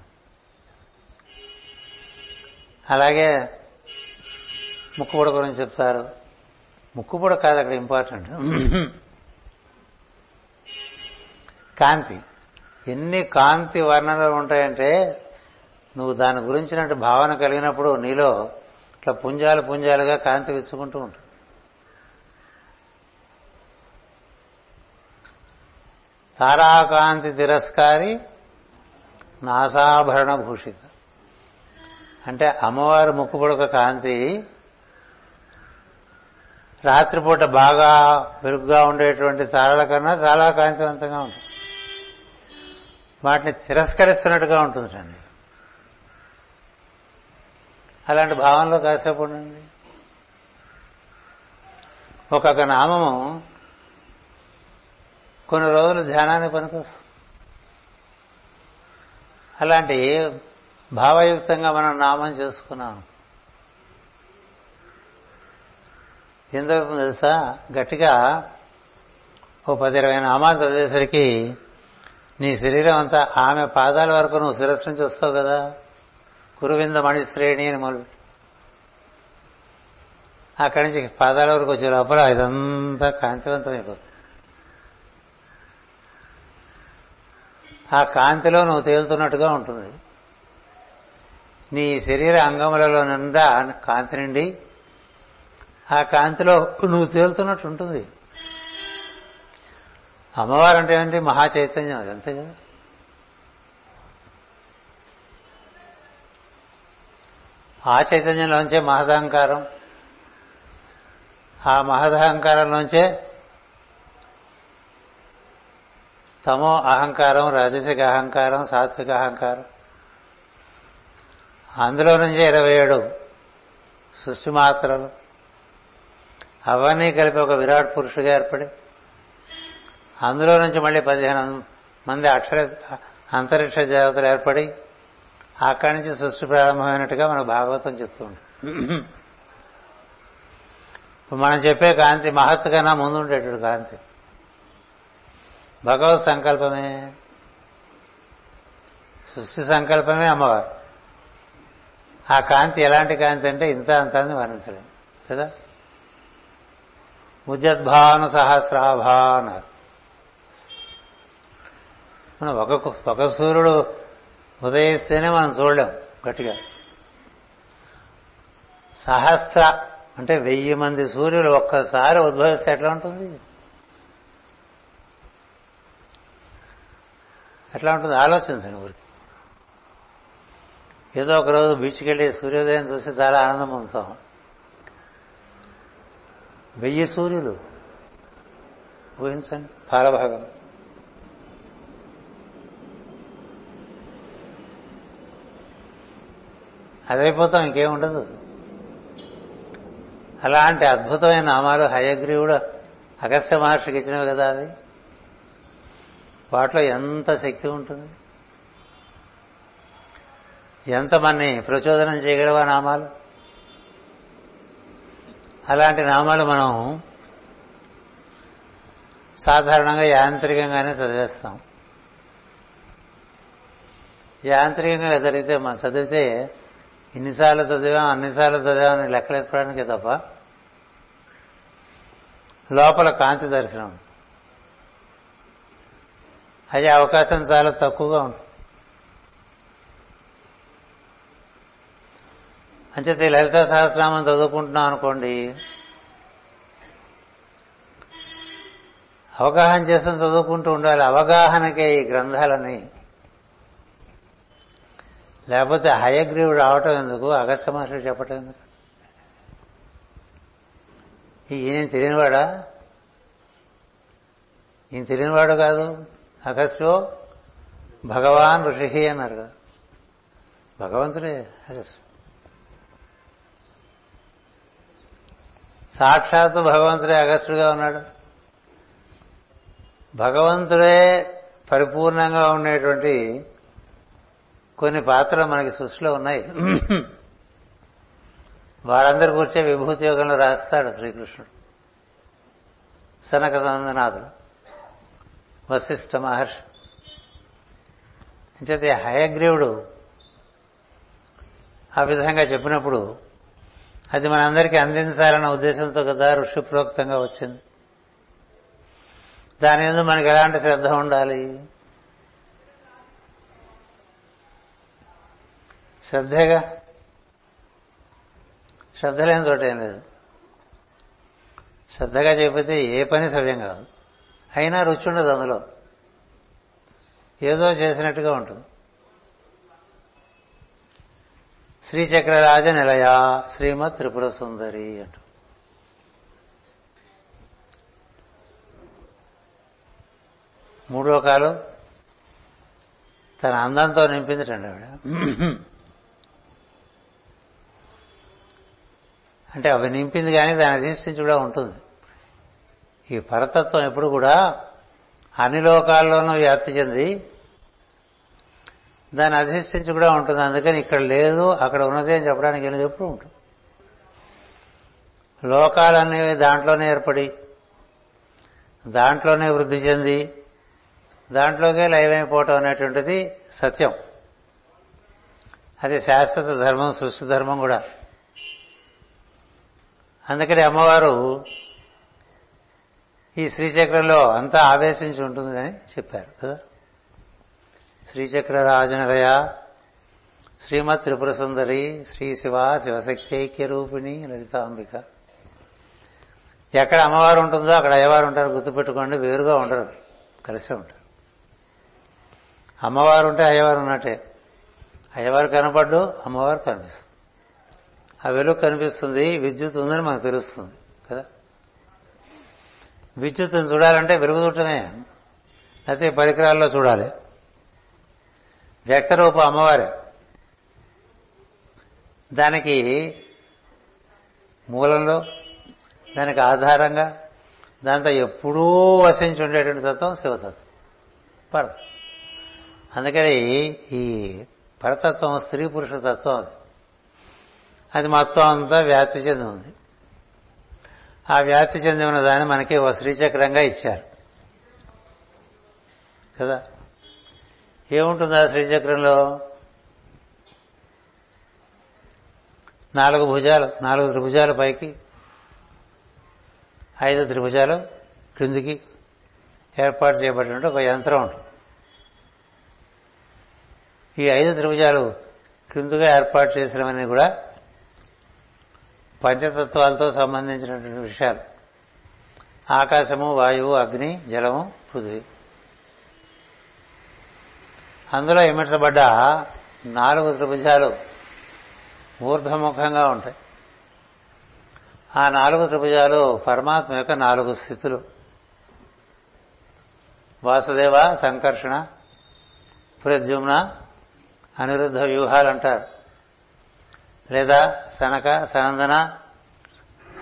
అలాగే ముక్కుపుడ గురించి చెప్తారు. ముక్కుపుడ కాదు అక్కడ ఇంపార్టెంట్. కాంతి. ఎన్ని కాంతి వర్ణనలు ఉంటాయంటే నువ్వు దాని గురించినట్టు భావన కలిగినప్పుడు నీలో ఇట్లా పుంజాలు పుంజాలుగా కాంతి విచ్చుకుంటూ ఉంటుంది. తారాకాంతి తిరస్కారి నాసాభరణ భూషిత అంటే అమ్మవారు ముక్కుపుడక కాంతి రాత్రిపూట బాగా మెరుగ్గా ఉండేటువంటి తారల కన్నా చాలా కాంతివంతంగా ఉంటుంది. వాటిని తిరస్కరిస్తున్నట్టుగా ఉంటుందండి. అలాంటి భావంలో కాసేపు ఉండండి. ఒక్కొక్క నామము కొన్ని రోజులు ధ్యానానికి పనికొస్తుంది. అలాంటి భావయుక్తంగా మనం నామం చేసుకున్నాం. ఏం జరుగుతుంది తెలుసా? గట్టిగా ఓ పది ఇరవై నామాలు చదివేసరికి నీ శరీరం అంతా ఆమె పాదాల వరకు నువ్వు శిరస్సు నుంచి వస్తావు కదా? కురువింద మణిశ్రేణి అని మొదలు అక్కడి నుంచి పాదాల వరకు వచ్చే లోపల ఇదంతా కాంతివంతమైపోతుంది. ఆ కాంతిలో నువ్వు తేలుతున్నట్టుగా ఉంటుంది. నీ శరీర అంగములలో నిండా కాంతి నిండి ఆ కాంతిలో నువ్వు తేలుతున్నట్టు ఉంటుంది. అమ్మవారు అంటే ఏంటి? మహా చైతన్యం. అది అంతే కదా. ఆ చైతన్యంలోంచే మహదహంకారం ఆ మహదహంకారంలోంచే తమో అహంకారం రాజసిక అహంకారం సాత్విక అహంకారం. అందులో నుంచి ఇరవై ఏడు సృష్టి మాత్రలు. అవన్నీ కలిపి ఒక విరాట్ పురుషుగా ఏర్పడి అందులో నుంచి మళ్ళీ పదిహేను మంది అక్షర అంతరిక్ష దేవతలు ఏర్పడి అక్కడి నుంచి సృష్టి ప్రారంభమైనట్టుగా మనకు భాగవతం చెప్తూ మనం చెప్పే కాంతి మహత్ కన్నా ముందుండేటువంటి కాంతి. భగవత్ సంకల్పమే. సృష్టి సంకల్పమే అమ్మవారు. ఆ కాంతి ఎలాంటి కాంతి అంటే ఇంత అంత అని వర్ణించలేదు. కదా? ముజద్భాను సహస్రాభా అన్నారు. మనం ఒక ఒక సూర్యుడు ఉదయిస్తేనే మనం చూడలేం గట్టిగా. సహస్ర అంటే వెయ్యి మంది సూర్యులు ఒక్కసారి ఉద్భవిస్తే ఎట్లా ఉంటుంది? ఎట్లా ఉంటుంది? ఆలోచించండి ఊరికి. ఏదో ఒకరోజు బీచ్కి వెళ్ళి సూర్యోదయం చూసి చాలా ఆనందం పొందుతాం వెయ్యి సూర్యులు. ఊహించండి. పాలభాగం అదైపోతాం ఇంకేముండదు. అలాంటి అద్భుతమైన నామాలు హయగ్రీవుడు అగస్త్య మహర్షికి ఇచ్చినవి కదా అవి? వాటిలో ఎంత శక్తి ఉంటుంది? ఎంత మన్ని ప్రచోదనం చేయగలవా నామాలు? అలాంటి నామాలు మనం సాధారణంగా యాంత్రికంగానే చదివేస్తాం. యాంత్రికంగా చదివితే మనం చదివితే ఇన్నిసార్లు చదివాం అన్నిసార్లు చదివామని లెక్కలేసుకోవడానికి తప్ప లోపల కాంతి దర్శనం. అయ్యే అవకాశం చాలా తక్కువగా ఉంటుంది. అంచేత లలిత సహస్రనామం చదువుకుంటున్నాం అనుకోండి. అవగాహన చేసిన చదువుకుంటూ ఉండాలి. అవగాహనకే ఈ గ్రంథాలని లేకపోతే హయగ్రీవుడు రావటం ఎందుకు? అగస్త మహర్షి చెప్పటం ఎందుకు? ఈయన తెలియనివాడా? ఈయన తెలియనివాడు కాదు. అగస్త్యో భగవాన్ ఋషి అన్నారు కదా. భగవంతుడే అగస్త్యం. సాక్షాత్తు భగవంతుడే అగస్టుడుగా ఉన్నాడు. భగవంతుడే పరిపూర్ణంగా ఉండేటువంటి కొన్ని పాత్రలు మనకి సృష్టిలో ఉన్నాయి. వారందరి కూర్చే విభూతి యోగంలో రాస్తాడు శ్రీకృష్ణుడు. సనక నందనాథుడు వశిష్ఠ మహర్షి. అంచేత హయగ్రీవుడు ఆ విధంగా చెప్పినప్పుడు అది మనందరికీ అందించాలన్న ఉద్దేశంతో కదా ఋషిప్రోక్తంగా వచ్చింది. దాని మీద మనకి ఎలాంటి శ్రద్ధ ఉండాలి? శ్రద్ధగా? శ్రద్ధ లేని చోట ఏం లేదు. శ్రద్ధగా చేయకపోతే ఏ పని సవ్యం కాదు. అయినా రుచి ఉండదు అందులో. ఏదో చేసినట్టుగా ఉంటుంది. శ్రీచక్రరాజ నిలయ శ్రీమత్ త్రిపుర సుందరి అంటూ. మూడో కాలం తన అందంతో నింపిందిటండి ఆవిడ అంటే అవి నింపింది కానీ దాని అధిష్ఠించి కూడా ఉంటుంది. ఈ పరతత్వం ఎప్పుడు కూడా అన్ని లోకాల్లోనూ వ్యాప్తి చెంది దాన్ని అధిష్ఠించి కూడా ఉంటుంది. అందుకని ఇక్కడ లేదు అక్కడ ఉన్నది అని చెప్పడానికి ఎన్ని చెప్పుడు ఉంటుంది. లోకాలనేవి దాంట్లోనే ఏర్పడి దాంట్లోనే వృద్ధి చెంది దాంట్లోకే లయమైపోవటం అనేటువంటిది సత్యం. అది శాశ్వత ధర్మం సృష్టి ధర్మం కూడా. అందుకని అమ్మవారు ఈ శ్రీచక్రంలో అంతా ఆవేశించి ఉంటుందని చెప్పారు కదా. శ్రీచక్ర రాజనదయ శ్రీమత్ త్రిపుర సుందరి శ్రీ శివ శివశక్తి ఐక్య రూపిణి లలితాంబిక. ఎక్కడ అమ్మవారు ఉంటుందో అక్కడ అయ్యవారు ఉంటారు గుర్తుపెట్టుకోండి వేరుగా ఉండరు కలిసే ఉంటారు. అమ్మవారు ఉంటే అయ్యవారు ఉన్నట్టే. అయ్యవారు కనపడ్డు అమ్మవారు కనిపిస్తుంది. ఆ వెలుగు కనిపిస్తుంది విద్యుత్ ఉందని మనకు తెలుస్తుంది కదా? విద్యుత్తుని చూడాలంటే వెలుగుతుంటమే అయితే పరికరాల్లో చూడాలి. వ్యక్తరూప అమ్మవారే. దానికి మూలంలో దానికి ఆధారంగా దాంతో ఎప్పుడూ వసించి ఉండేటువంటి తత్వం శివతత్వం. పరత అందుకని ఈ పరతత్వం స్త్రీ పురుష తత్వం అది. అది మొత్తం అంతా వ్యాప్తి చెంది ఉంది. ఆ వ్యాప్తి చెంది ఉన్న దాన్ని మనకి ఒక శ్రీచక్రంగా ఇచ్చారు. కదా? ఏముంటుంది ఆ శ్రీచక్రంలో? నాలుగు భుజాలు నాలుగు త్రిభుజాలు పైకి ఐదు త్రిభుజాలు క్రిందికి ఏర్పాటు చేయబడినట్టు ఒక యంత్రం ఉంటుంది. ఈ ఐదు త్రిభుజాలు క్రిందుగా ఏర్పాటు చేసినవన్నీ కూడా పంచతత్వాలతో సంబంధించినటువంటి విషయాలు. ఆకాశము వాయువు అగ్ని జలము పృథివీ. అందులో ఇమిడ్చబడ్డ నాలుగు త్రిభుజాలు ఊర్ధ్వముఖంగా ఉంటాయి. ఆ నాలుగు త్రిభుజాలు పరమాత్మ యొక్క నాలుగు స్థితులు. వాసుదేవ సంకర్షణ ప్రద్యుమ్న అనిరుద్ధ వ్యూహాలు అంటారు లేదా సనక సనందన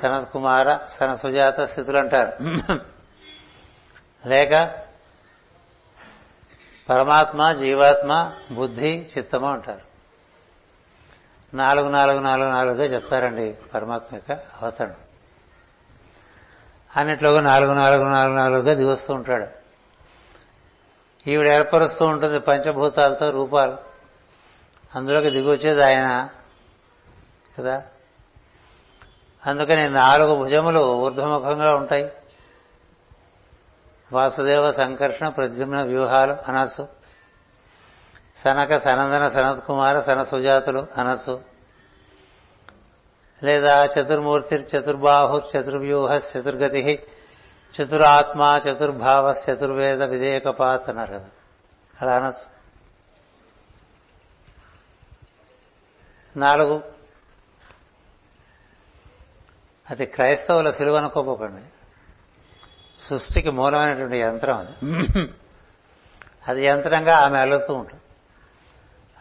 సనత్ కుమార సన సుజాత స్థితులు అంటారు లేక పరమాత్మ జీవాత్మ బుద్ధి చిత్తము అంటారు. నాలుగు నాలుగు నాలుగు నాలుగుగా చెప్తారండి పరమాత్మ యొక్క అవతరణం. అన్నిట్లోగా నాలుగు నాలుగు నాలుగు నాలుగుగా దిగుస్తూ ఉంటాడు. ఈవిడ ఏర్పరుస్తూ ఉంటుంది పంచభూతాలతో రూపాలు. అందులోకి దిగొచ్చేది ఆయన కదా? అందుకని నాలుగు భుజములు ఊర్ధ్వముఖంగా ఉంటాయి. వాసుదేవ సంకర్షణ ప్రద్యుమ్న వ్యూహాలు అనసు. సనక సనందన సనత్ కుమార సన సుజాతులు అనసు. లేదా చతుర్మూర్తి చతుర్బాహు చతుర్వ్యూహ చతుర్గతి చతురాత్మ చతుర్భావ చతుర్వేద విధేయకపాత్ అన్నారు కదా. అలా అనొచ్చు నాలుగు. అది క్రైస్తవుల సిలువ అనుకోపోకండి సృష్టికి మూలమైనటువంటి యంత్రం అది. అది యంత్రంగా ఆమె అల్లుతూ ఉంటుంది.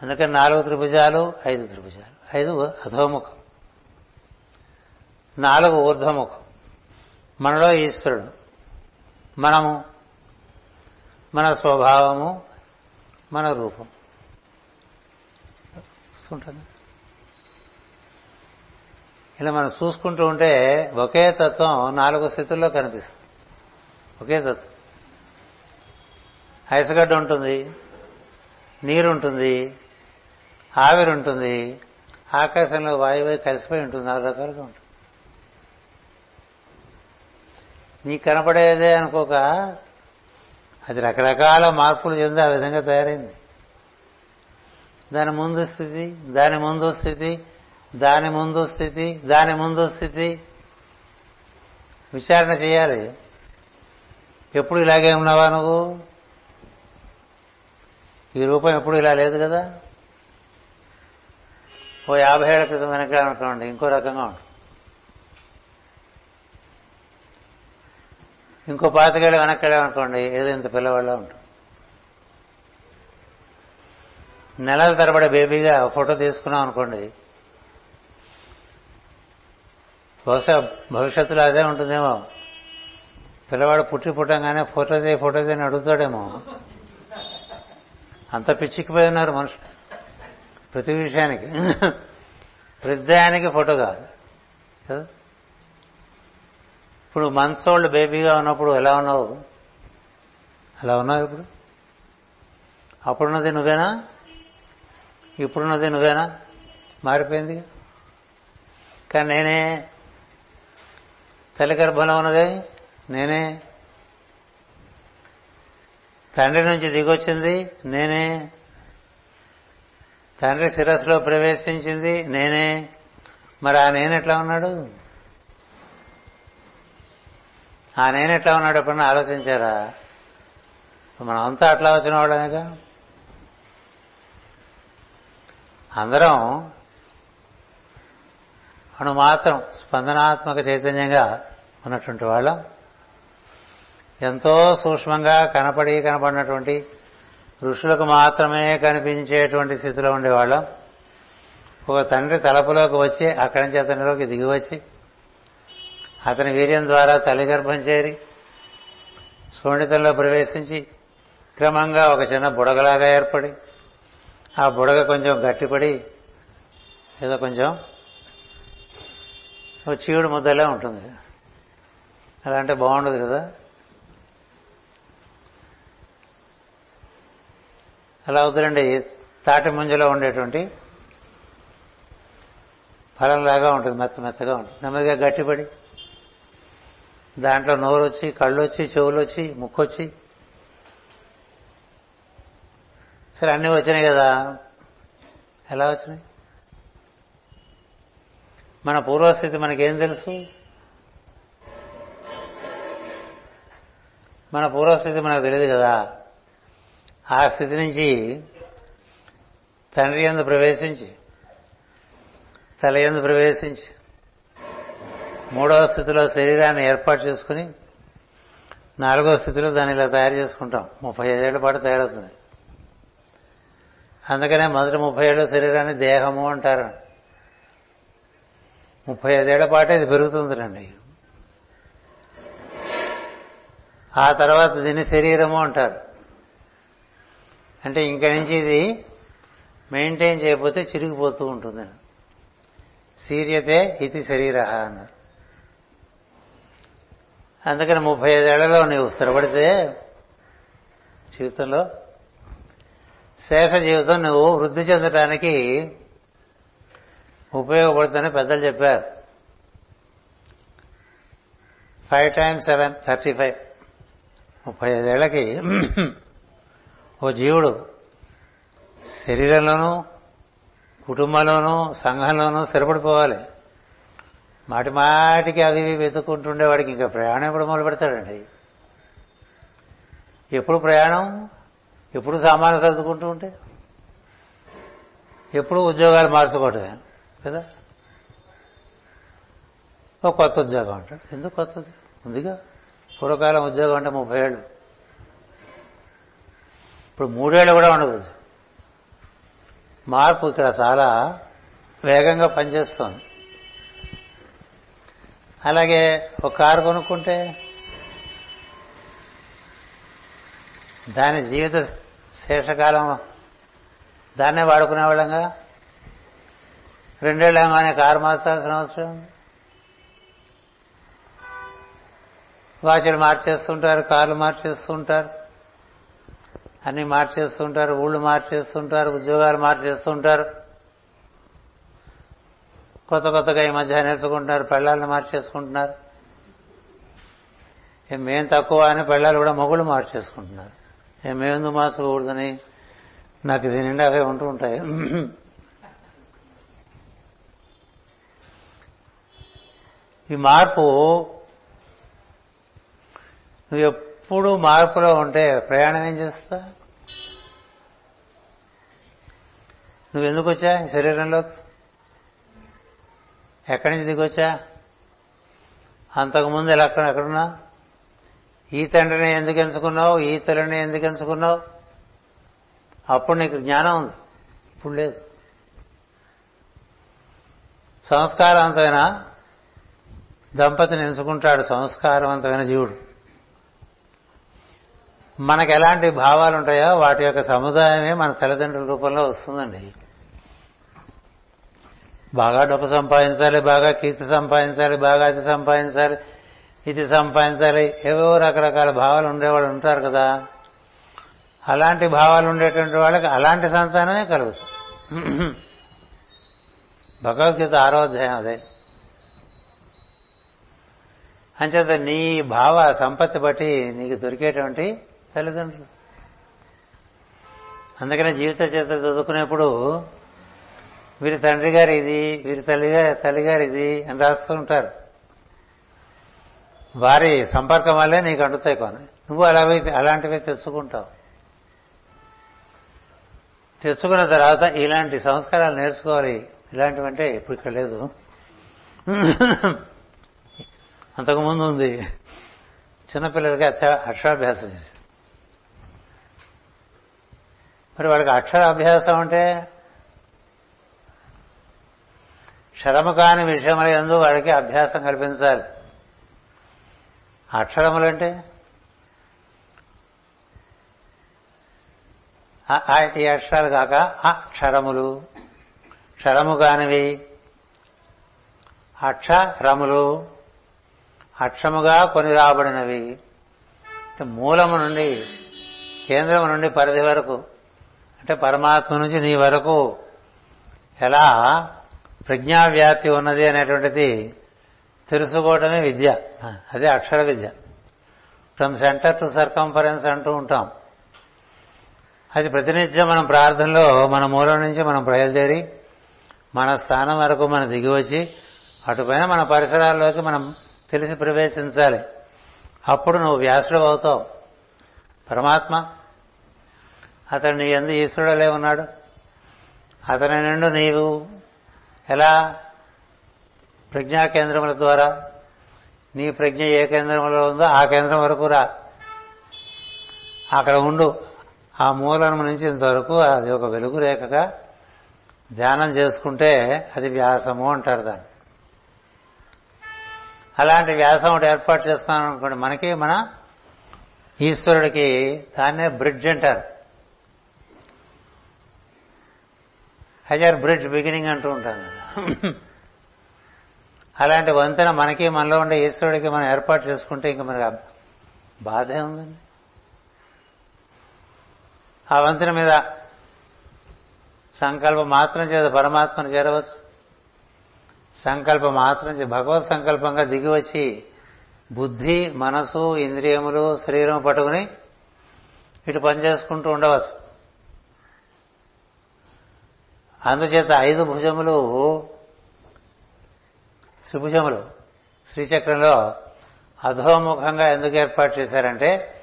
అందుకని నాలుగు త్రిభుజాలు ఐదు త్రిభుజాలు. ఐదు అధోముఖం. నాలుగు ఊర్ధ్వముఖం. మనలో ఈశ్వరుడు. మనము. మన స్వభావము. మన రూపం. ఉంటుంది ఇలా మనం చూసుకుంటూ ఉంటే ఒకే తత్వం నాలుగు స్థితుల్లో కనిపిస్తుంది. ఒకే తత్వం ఐసగడ్డ ఉంటుంది నీరు ఉంటుంది ఆవిరి ఉంటుంది ఆకాశంలో వాయువు కలిసిపోయి ఉంటుంది నాలుగు రకాలుగా ఉంటుంది. నీకు కనపడేదే అనుకోక అది రకరకాల మార్పులు చెంది ఆ విధంగా తయారైంది. దాని ముందు స్థితి దాని ముందు స్థితి దాని ముందు స్థితి దాని ముందు స్థితి. విచారణ చేయాలి. ఎప్పుడు ఇలాగే ఉన్నావా నువ్వు? ఈ రూపం ఎప్పుడు ఇలా లేదు కదా? ఓ యాభై ఏళ్ళ క్రితం వెనక అనుకోండి ఇంకో రకంగా ఉంటుంది ఇంకో పాతికేళ్ళు అనుకోండి ఏదో ఇంత పిల్లవాళ్ళ ఉంటుంది నెలల తరబడి బేబీగా ఫోటో తీసుకున్నాం అనుకోండి బహుశా భవిష్యత్తులో అదే ఉంటుందేమో. పిల్లవాడు పుట్టి పుట్టంగానే ఫోటోదే ఫోటోదే అని అడుగుతాడేమో. అంత పిచ్చికిపోయి ఉన్నారు మనుషులు. ప్రతి విషయానికి. ప్రతిదానికి ఫోటో కాదు. కదా? ఇప్పుడు మంత్స్ ఓల్డ్ బేబీగా ఉన్నప్పుడు ఎలా ఉన్నావు? అలా ఉన్నావు ఇప్పుడు? అప్పుడున్నది నువ్వేనా? ఇప్పుడున్నది నువ్వేనా? మారిపోయింది. కానీ నేనే తల్లి గర్భంలో ఉన్నదే. నేనే. తండ్రి నుంచి దిగొచ్చింది నేనే. తండ్రి శిరస్సులో ప్రవేశించింది నేనే. మరి ఆ నేను ఎట్లా ఉన్నాడు? ఆ నేను ఎట్లా ఉన్నాడు ఎప్పుడన్నా ఆలోచించారా? మనం అంతా అట్లా వచ్చిన వాళ్ళమేగా? అందరం అను మాత్రం స్పందనాత్మక చైతన్యంగా ఉన్నటువంటి వాళ్ళం. ఎంతో సూక్ష్మంగా కనపడి కనపడినటువంటి ఋషులకు మాత్రమే కనిపించేటువంటి స్థితిలో ఉండేవాళ్ళం. ఒక తండ్రి తలపులోకి వచ్చి అక్కడి నుంచి అతనిలోకి దిగివచ్చి అతని వీర్యం ద్వారా తల్లి గర్భం చేరి శోణితంలో ప్రవేశించి క్రమంగా ఒక చిన్న బుడగలాగా ఏర్పడి ఆ బుడగ కొంచెం గట్టిపడి ఏదో కొంచెం ఒక చీవుడు ముద్దలే ఉంటుంది. అలా అంటే బాగుండదు కదా? అలా అవుతుందండి తాటి ముంజలో ఉండేటువంటి ఫలంలాగా ఉంటుంది మెత్త మెత్తగా ఉంటుంది. నెమ్మదిగా గట్టిపడి. దాంట్లో నోరు వచ్చి కళ్ళు వచ్చి చెవులు వచ్చి ముక్కు వచ్చి సరే అన్నీ వచ్చినాయి కదా. ఎలా వచ్చినాయి? మన పూర్వస్థితి మనకేం తెలుసు? మన పూర్వస్థితి మనకు తెలియదు కదా. ఆ స్థితి నుంచి తండ్రి ఎందు ప్రవేశించి తల ఎందు ప్రవేశించి మూడవ స్థితిలో శరీరాన్ని ఏర్పాటు చేసుకుని నాలుగవ స్థితిలో దాన్ని ఇలా తయారు చేసుకుంటాం. ముప్పై ఐదేళ్ళ పాటు తయారవుతుంది. అందుకనే మొదటి ముప్పై ఏళ్ళ శరీరాన్ని దేహము అంటారు. ముప్పై ఐదేళ్ళ పాటు ఇది పెరుగుతుందిరండి ఆ తర్వాత దీన్ని శరీరము అంటారు. అంటే ఇంక నుంచి ఇది మెయింటైన్ చేయకపోతే చిరిగిపోతూ ఉంటుంది సీరియతే ఇది శరీర అన్నారు. అందుకని ముప్పై ఐదేళ్ళలో నీవు స్థిరపడితే జీవితంలో శేష జీవితం నువ్వు వృద్ధి చెందడానికి ఉపయోగపడుతుందని పెద్దలు చెప్పారు. Five times seven thirty five ముప్పై ఐదేళ్ళకి ఓ జీవుడు శరీరంలోనూ కుటుంబంలోనూ సంఘంలోనూ స్థిరపడిపోవాలి. మాటి మాటికి అవి ఇవి వెతుక్కుంటుండే వాడికి ఇంకా ప్రయాణం ఎప్పుడు మొదలు పెడతాడండి. ఎప్పుడు ప్రయాణం ఎప్పుడు సామాన్లు సర్దుకుంటూ ఉంటే ఎప్పుడు ఉద్యోగాలు మార్చుకోవటమే కదా? ఒక కొత్త ఉద్యోగం అంటాడు. ఎందుకు కొత్త ఉద్యోగం ఉందిగా పూర్వకాలం ఉద్యోగం అంటే ముప్పై ఏళ్ళు. ఇప్పుడు మూడేళ్ళు కూడా ఉండదు. మార్పు ఇక్కడ చాలా వేగంగా పనిచేస్తోంది. అలాగే ఒక కారు కొనుక్కుంటే దాని జీవిత శేషకాలం దాన్నే వాడుకునేవాళ్ళంగా రెండేళ్ళగానే కారు మార్చాల్సిన అవసరం ఉంది. వాచ్లు మార్చేస్తుంటారు కార్లు మార్చేస్తుంటారు. అన్ని మార్చేస్తుంటారు ఊళ్ళు మార్చేస్తుంటారు ఉద్యోగాలు మార్చేస్తుంటారు. కొత్త కొత్తగా ఈ మధ్య నేర్చుకుంటున్నారు పెళ్ళాలను మార్చేసుకుంటున్నారు. మేం తక్కువ అని పెళ్ళాలు కూడా మొగుళ్ళు మార్చేసుకుంటున్నారు. ఏం మేమెందుకు మార్చుకోకూడదని? నాకు ఇది నిండా అవే ఉంటూ ఉంటాయి. ఈ మార్పు నువ్వు ఎప్పుడు మార్పులో ఉంటే ప్రయాణం ఏం చేస్తా? నువ్వు ఎందుకు వచ్చా శరీరంలోకి ఎక్కడి నుంచి దిగొచ్చా? అంతకుముందు ఎలా అక్కడ ఎక్కడున్నా? ఈ తండ్రిని ఎందుకు ఎంచుకున్నావు? ఈ తల్లిని ఎందుకు ఎంచుకున్నావు? అప్పుడు నీకు జ్ఞానం ఉంది. ఇప్పుడు లేదు. సంస్కారవంతమైన? దంపతిని ఎంచుకుంటాడు సంస్కారవంతమైన జీవుడు. మనకు ఎలాంటి భావాలు ఉంటాయో వాటి యొక్క సముదాయమే మన తల్లిదండ్రుల రూపంలో వస్తుందండి. బాగా డబ్బు సంపాదించాలి బాగా కీర్తి సంపాదించాలి బాగా అతి సంపాదించాలి ఇది సంపాదించాలి ఏవో రకరకాల భావాలు ఉండేవాళ్ళు ఉంటారు కదా. అలాంటి భావాలు ఉండేటువంటి వాళ్ళకి అలాంటి సంతానమే కలుగుతుంది భగవద్గీత ఆరో అదే. అంచేత నీ భావ సంపత్తి బట్టి నీకు దొరికేటువంటి తల్లిదండ్రులు. అందుకనే జీవిత చరిత్ర చదువుకునేప్పుడు వీరి తండ్రి గారు ఇది వీరి తల్లిగా తల్లిగారు ఇది అని రాస్తూ ఉంటారు. వారి సంపర్కం వల్లే నీకు అంటుతాయి కొని. నువ్వు అలాగే అలాంటివి తెచ్చుకుంటావు. తెచ్చుకున్న తర్వాత ఇలాంటి సంస్కారాలు నేర్చుకోవాలి. ఇలాంటివంటే ఇప్పుడు ఇక్కడ లేదు. అంతకుముందు ఉంది. చిన్నపిల్లలకి అక్ష అక్షరాభ్యాసం చేసి మరి అక్షర అభ్యాసం అంటే క్షరము కాని విషయముల ఎందు వాడికి అభ్యాసం కల్పించాలి. అక్షరములంటే ఈ అక్షరాలు కాక అక్షరములు క్షరము కానివి అక్షరములు అక్షముగా కొని రాబడినవి. మూలము నుండి కేంద్రము నుండి పరిధి వరకు అంటే పరమాత్మ నుంచి నీ వరకు ఎలా ప్రజ్ఞావ్యాప్తి ఉన్నది అనేటువంటిది తెలుసుకోవడమే విద్య. అదే అక్షర విద్య. ఫ్రమ్ సెంటర్ టు సర్కంఫరెన్స్ అంటూ ఉంటాం. అది ప్రతినిత్యం మనం ప్రార్థనలో మన మూలం నుంచి మనం బయలుదేరి మన స్థానం వరకు మనం దిగివచ్చి అటుపైన మన పరిసరాల్లోకి మనం తెలిసి ప్రవేశించాలి. అప్పుడు నువ్వు వ్యాసుడు అవుతావు. పరమాత్మ అతడు నీ ఎందు ఈశ్వరుడలే ఉన్నాడు. అతని నుండి నీవు ఎలా ప్రజ్ఞా కేంద్రముల ద్వారా నీ ప్రజ్ఞ ఏ కేంద్రంలో ఉందో ఆ కేంద్రం వరకు రా. అక్కడ ఉండు. ఆ మూలం నుంచి ఇంతవరకు అది ఒక వెలుగు రేఖగా ధ్యానం చేసుకుంటే అది వ్యాసము అంటారు దాన్ని. అలాంటి వ్యాసం ఒకటి ఏర్పాటు చేసుకున్నాం అనుకోండి మనకి మన ఈశ్వరుడికి దాన్నే బ్రిడ్జ్ అంటారు. హజార్ బ్రిడ్జ్ బిగినింగ్ అంటూ ఉంటాం కదా. అలాంటి వంతెన మనకి మనలో ఉండే ఈశ్వరుడికి మనం ఏర్పాటు చేసుకుంటే ఇంకా మనకి బాధే ఉందండి. ఆ వంతెన మీద సంకల్పం మాత్రం చేత పరమాత్మను చేరవచ్చు. సంకల్పం మాత్రం చే భగవత్ సంకల్పంగా దిగి వచ్చి బుద్ధి మనసు ఇంద్రియములు శరీరం పట్టుకుని ఇటు పనిచేసుకుంటూ ఉండవచ్చు. అందుచేత ఐదు భుజములు త్రిభుజములు. శ్రీచక్రంలో అధోముఖంగా ఎందుకు ఏర్పాటు చేశారంటే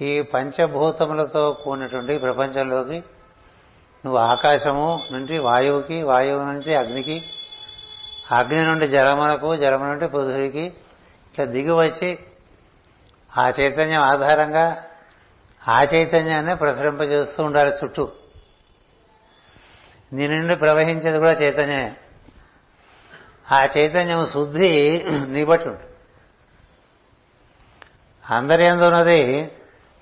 ఈ పంచభూతములతో కూడినటువంటి ప్రపంచంలోకి నువ్వు ఆకాశము నుండి వాయువుకి వాయువు నుంచి అగ్నికి అగ్ని నుండి జలమునకు జలము నుండి పృథువికి ఇట్లా దిగి వచ్చి ఆ చైతన్యం ఆధారంగా ఆ చైతన్యాన్ని ప్రసరింపజేస్తూ ఉండాలి చుట్టూ. నీ నుండి ప్రవహించేది కూడా చైతన్యమే. ఆ చైతన్యం శుద్ధి నీ బట్టి ఉంటుంది. అందరి ఎందు ఉన్నది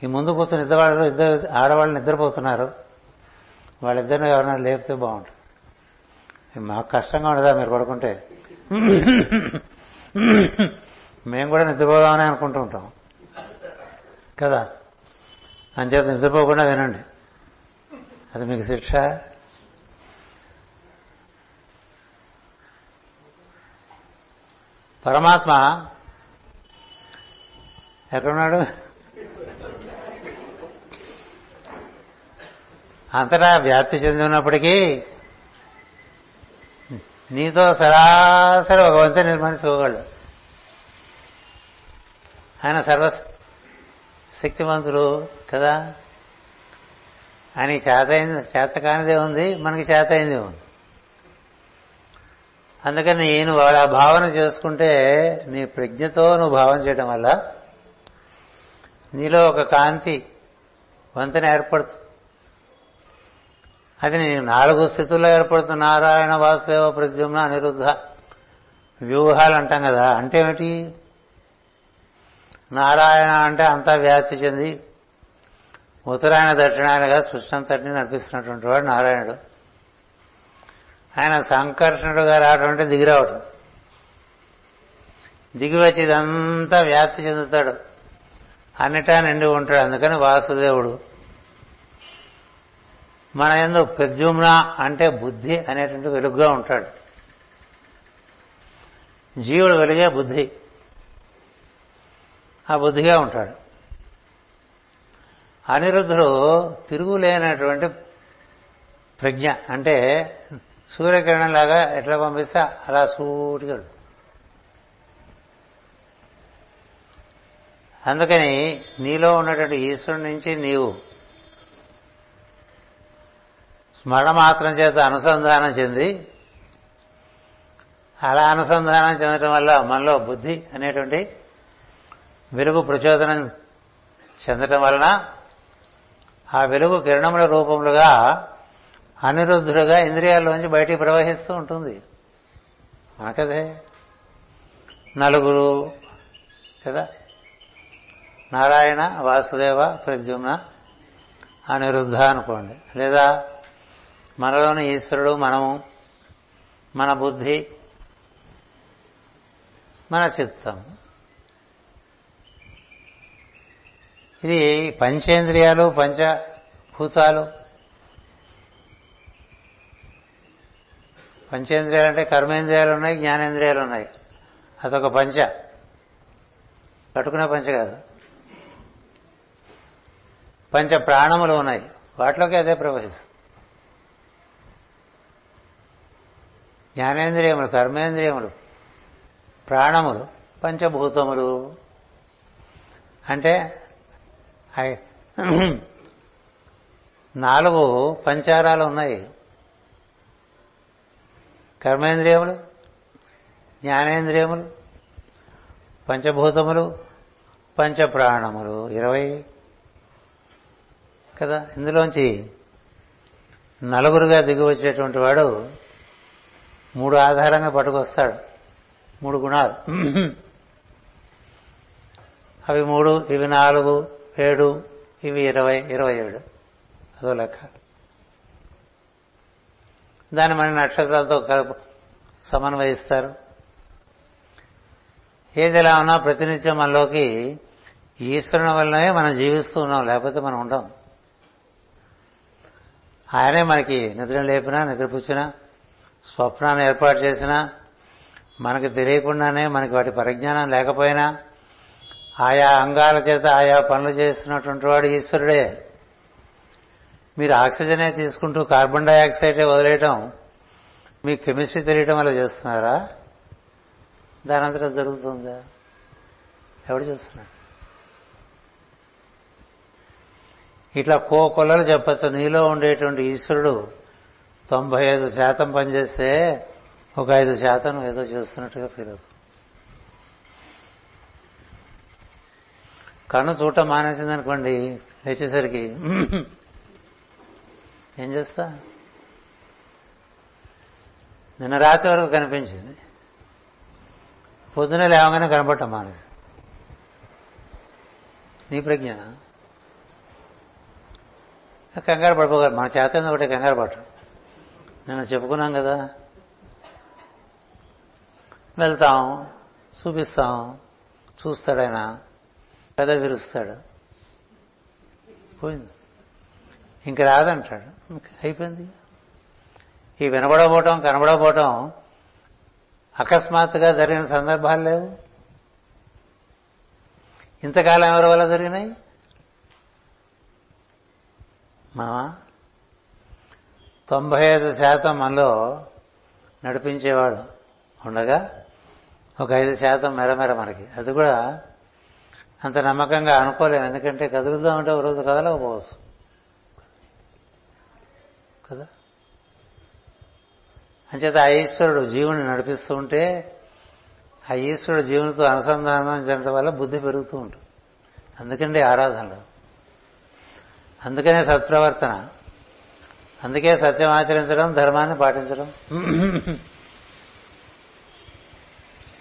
ఈ ముందు కూర్చుని ఇద్దరు ఇద్దరు ఆడవాళ్ళు నిద్రపోతున్నారు. వాళ్ళిద్దరిని ఎవరైనా లేపితే బాగుంటుంది. మాకు కష్టంగా ఉండదా మీరు పడుకుంటే? మేము కూడా నిద్రపోదామని అనుకుంటూ ఉంటాం. కదా? అంచేత నిద్రపోకుండా వినండి. అది మీకు శిక్ష. పరమాత్మ ఎక్కడున్నాడు? అంతటా వ్యాప్తి చెంది ఉన్నప్పటికీ నీతో సరాసరి ఒక వంతెన నిర్మించుకోగలడు ఆయన సర్వ శక్తివంతుడు కదా? ఆయన చేత చేత కానిదే ఉంది మనకి చేతైందే ఉంది. అందుకని నువ్వు ఆ భావన చేసుకుంటే నీ ప్రజ్ఞతో నువ్వు భావన చేయడం వల్ల నీలో ఒక కాంతి వంతెన ఏర్పడుతుంది. అది నేను నాలుగు స్థితుల్లో ఏర్పడుతుంది. నారాయణ వాసుదేవ ప్రద్యుమ్న అనిరుద్ధ వ్యూహాలు అంటాం కదా. అంటే ఏమిటి? నారాయణ అంటే అంతా వ్యాప్తి చెంది ఉత్తరాయణ దక్షిణాయనగా సృష్టి అంతటిని నడిపిస్తున్నటువంటి వాడు నారాయణుడు. ఆయన సంకర్షణుడుగా రావడం అంటే దిగిరావటం దిగి వచ్చి ఇదంతా వ్యాప్తి చెందుతాడు. అన్నిటా నిండి ఉంటాడు. అందుకని వాసుదేవుడు మన ఎందు ప్రద్యుమ్న అంటే బుద్ధి అనేటువంటి వెలుగుగా ఉంటాడు. జీవుడు వెలుగే బుద్ధి. ఆ బుద్ధిగా ఉంటాడు. అనిరుద్ధుడు తిరుగులేనటువంటి ప్రజ్ఞ అంటే సూర్యకిరణం లాగా ఎట్లా పంపిస్తే అలా సూటిగా అందుకని నీలో ఉన్నటువంటి ఈశ్వరుడి నుంచి నీవు స్మరణ మాత్రం చేత అనుసంధానం చెంది అలా అనుసంధానం చెందడం వల్ల మనలో బుద్ధి అనేటువంటి వెలుగు ప్రచోదనం చెందటం వలన ఆ వెలుగు కిరణముల రూపములుగా అనిరుద్ధుడుగా ఇంద్రియాల్లోంచి బయటికి ప్రవహిస్తూ ఉంటుంది. మనకదే నలుగురు కదా? నారాయణ వాసుదేవ ప్రద్యుమ్న అనిరుద్ధ అనుకోండి. లేదా మనలోని ఈశ్వరుడు మనము మన బుద్ధి మన చిత్తం. ఇది పంచేంద్రియాలు పంచభూతాలు. పంచేంద్రియాలు అంటే కర్మేంద్రియాలు ఉన్నాయి జ్ఞానేంద్రియాలు ఉన్నాయి. అదొక పంచ. కట్టుకునే పంచ కాదు. పంచ ప్రాణములు ఉన్నాయి. వాటిలోకి అదే ప్రవహిస్తుంది జ్ఞానేంద్రియములు కర్మేంద్రియములు ప్రాణములు పంచభూతములు. అంటే నాలుగు పంచారాలు ఉన్నాయి. కర్మేంద్రియములు జ్ఞానేంద్రియములు పంచభూతములు పంచప్రాణములు ఇరవై కదా? ఇందులోంచి నలుగురుగా దిగి వచ్చేటువంటి వాడు మూడు ఆధారంగా పట్టుకొస్తాడు. మూడు గుణాలు. అవి మూడు ఇవి నాలుగు ఏడు ఇవి ఇరవై ఇరవై ఏడు. అదో లెక్క. దాన్ని మన నక్షత్రాలతో కలుపు సమన్వయిస్తారు. ఏది ఎలా ఉన్నా ప్రతినిత్యం మనలోకి ఈశ్వరుని వల్లనే మనం జీవిస్తూ ఉన్నాం లేకపోతే మనం ఉండం. ఆయనే మనకి నిద్ర లేపినా నిద్రపుచ్చినా స్వప్నాన్ని ఏర్పాటు చేసినా మనకు తెలియకుండానే మనకి వాటి పరిజ్ఞానం లేకపోయినా ఆయా అంగాల చేత ఆయా పనులు చేస్తున్నటువంటి వాడు ఈశ్వరుడే. మీరు ఆక్సిజనే తీసుకుంటూ కార్బన్ డైఆక్సైడే వదిలేయటం మీ కెమిస్ట్రీ తెలియటం వల్ల చేస్తున్నారా? దాని దానంతటా జరుగుతుందా? ఎవడు చేస్తున్నాడు? ఇట్లా కో కొలలు చెప్పచ్చు. నీలో ఉండేటువంటి ఈశ్వరుడు తొంభై ఐదు శాతం పనిచేస్తే ఒక ఐదు శాతం ఏదో చేస్తున్నట్టుగా ఫీల్ అవుతుంది. కన్ను చూడటం మానేసింది అనుకోండి లేచేసరికి ఏం చేస్తా? నిన్న రాత్రి వరకు కనిపించింది. పొద్దున లేవగానే కనపడటం మానేసి. నీ ప్రజ్ఞ? కంగారు పడిపోగారు. మన చేత ఒకటి కంగారు పడటం నేను చెప్పుకున్నాం కదా. వెళ్తాం చూపిస్తాం. చూస్తాడు ఆయన. పెద్ద విరుస్తాడు. పోయింది. ఇంక రాదంటాడు. అయిపోయింది. ఈ వినబడబోవటం కనబడబోవటం అకస్మాత్తుగా జరిగిన సందర్భాలు లేవు. ఇంతకాలం ఎవరి వల్ల జరిగినాయి? మామా తొంభై ఐదు శాతం మనలో నడిపించేవాడు ఉండగా ఒక ఐదు శాతం మెరమెర మనకి. అది కూడా అంత నమ్మకంగా అనుకోలేము. ఎందుకంటే కదులుదామంటే ఒక రోజు కదలకపోవచ్చు. కదా? అంచేత ఆ ఈశ్వరుడు జీవుని నడిపిస్తూ ఉంటే ఆ ఈశ్వరుడు జీవునితో అనుసంధానం చేయడం వల్ల బుద్ధి పెరుగుతూ ఉంటుంది. అందుకండి ఆరాధనలు. అందుకనే సత్ప్రవర్తన. అందుకే సత్యం ఆచరించడం ధర్మాన్ని పాటించడం.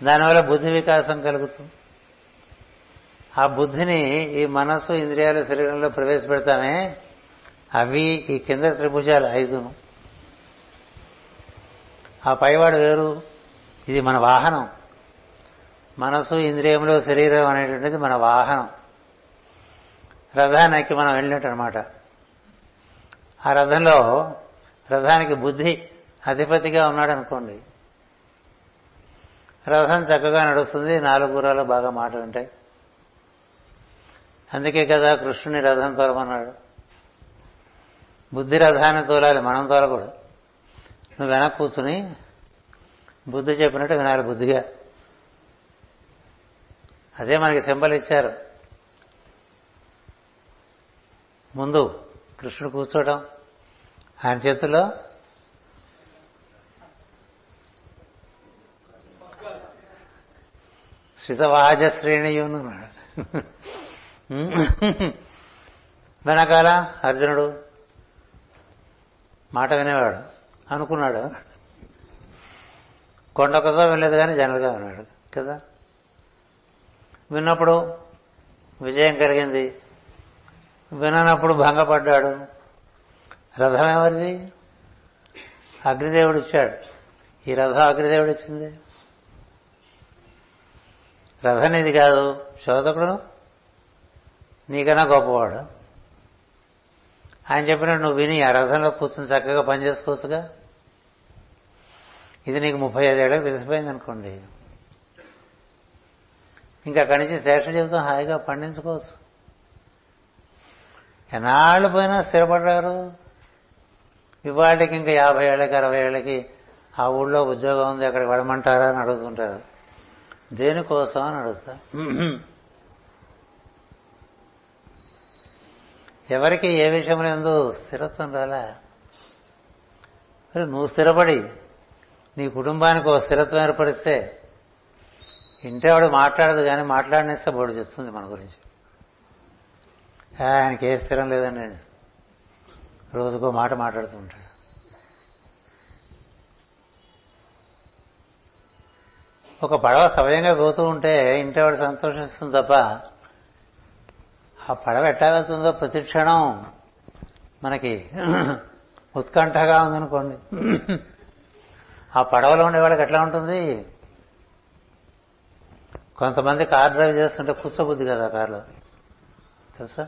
దానివల్ల బుద్ధి వికాసం కలుగుతుంది. ఆ బుద్ధిని ఈ మనసు ఇంద్రియాల శరీరంలో ప్రవేశపెడతామే. అవి ఈ కింద త్రిభుజాలు ఐదును. ఆ పైవాడు వేరు. ఇది మన వాహనం. మనసు ఇంద్రియములు శరీరం అనేటువంటిది మన వాహనం. రథానికి మనం వెళ్ళినట్టు అనమాట ఆ రథంలో రథానికి బుద్ధి అధిపతిగా ఉన్నాడు అనుకోండి రథం చక్కగా నడుస్తుంది నాలుగు గుర్రాలు బాగా మాట ఉంటాయి. అందుకే కదా కృష్ణుని రథం తోలమన్నాడు బుద్ధి రథాన్ని తోలాలి మనం తోలకూడదు. నువ్వు వెనక్కి కూర్చుని బుద్ధి చెప్పినట్టు వినాలి బుద్ధిగా. అదే మనకి సింబల్ ఇచ్చారు. ముందు కృష్ణుడు కూర్చోవడం ఆయన చేతిలో శ్రితవాజ శ్రేణియును వెనకాల అర్జునుడు. మాట వినేవాడు. అనుకున్నాడు. కొండొకసో వినలేదు కానీ జనరల్గా విన్నాడు. కదా? విన్నప్పుడు విజయం కలిగింది. విననప్పుడు భంగపడ్డాడు. రథం ఎవరిది? అగ్నిదేవుడు ఇచ్చాడు ఈ రథం అగ్నిదేవుడు ఇచ్చింది రథం ఇది కాదు. శోధకుడు నీకన్నా గొప్పవాడు. ఆయన చెప్పినట్టు నువ్వు విని ఆ రథంలో కూర్చుని చక్కగా పనిచేసుకోవచ్చుగా ఇది నీకు ముప్పై ఐదేళ్ళకి తెలిసిపోయింది అనుకోండి. ఇంకా అక్కడి నుంచి శేష జీవితం హాయిగా పండించుకోవచ్చు. ఎన్నాళ్ళు పోయినా స్థిరపడ్డారు? ఇవాళకి ఇంకా యాభై ఏళ్ళకి అరవై ఏళ్ళకి ఆ ఊళ్ళో ఉద్యోగం ఉంది అక్కడికి వెళ్ళమంటారా అని అడుగుతుంటారు. దేనికోసం అని అడుగుతా ఎవరికి ఏ విషయంలో ఎందు స్థిరత్వం రాలా? మరి నువ్వు స్థిరపడి నీ కుటుంబానికి ఒక స్థిరత్వం ఏర్పడిస్తే ఇంటేవాడు మాట్లాడదు కానీ మాట్లాడినేస్తే బోడు చెప్తుంది మన గురించి. ఆయనకి ఏ స్థిరం లేదని రోజుకో మాట మాట్లాడుతూ ఉంటాడు. ఒక పడవ సమయంగా పోతూ ఉంటే ఇంటేవాడు సంతోషిస్తుంది తప్ప ఆ పడవ ఎట్లా వెళ్తుందో ప్రతి క్షణం మనకి ఉత్కంఠగా ఉందనుకోండి. ఆ పడవలో ఉండేవాళ్ళకి ఎట్లా ఉంటుంది? కొంతమంది కార్ డ్రైవ్ చేస్తుంటే కూర్చోబుద్ది కదా కారులో. తెలుసా?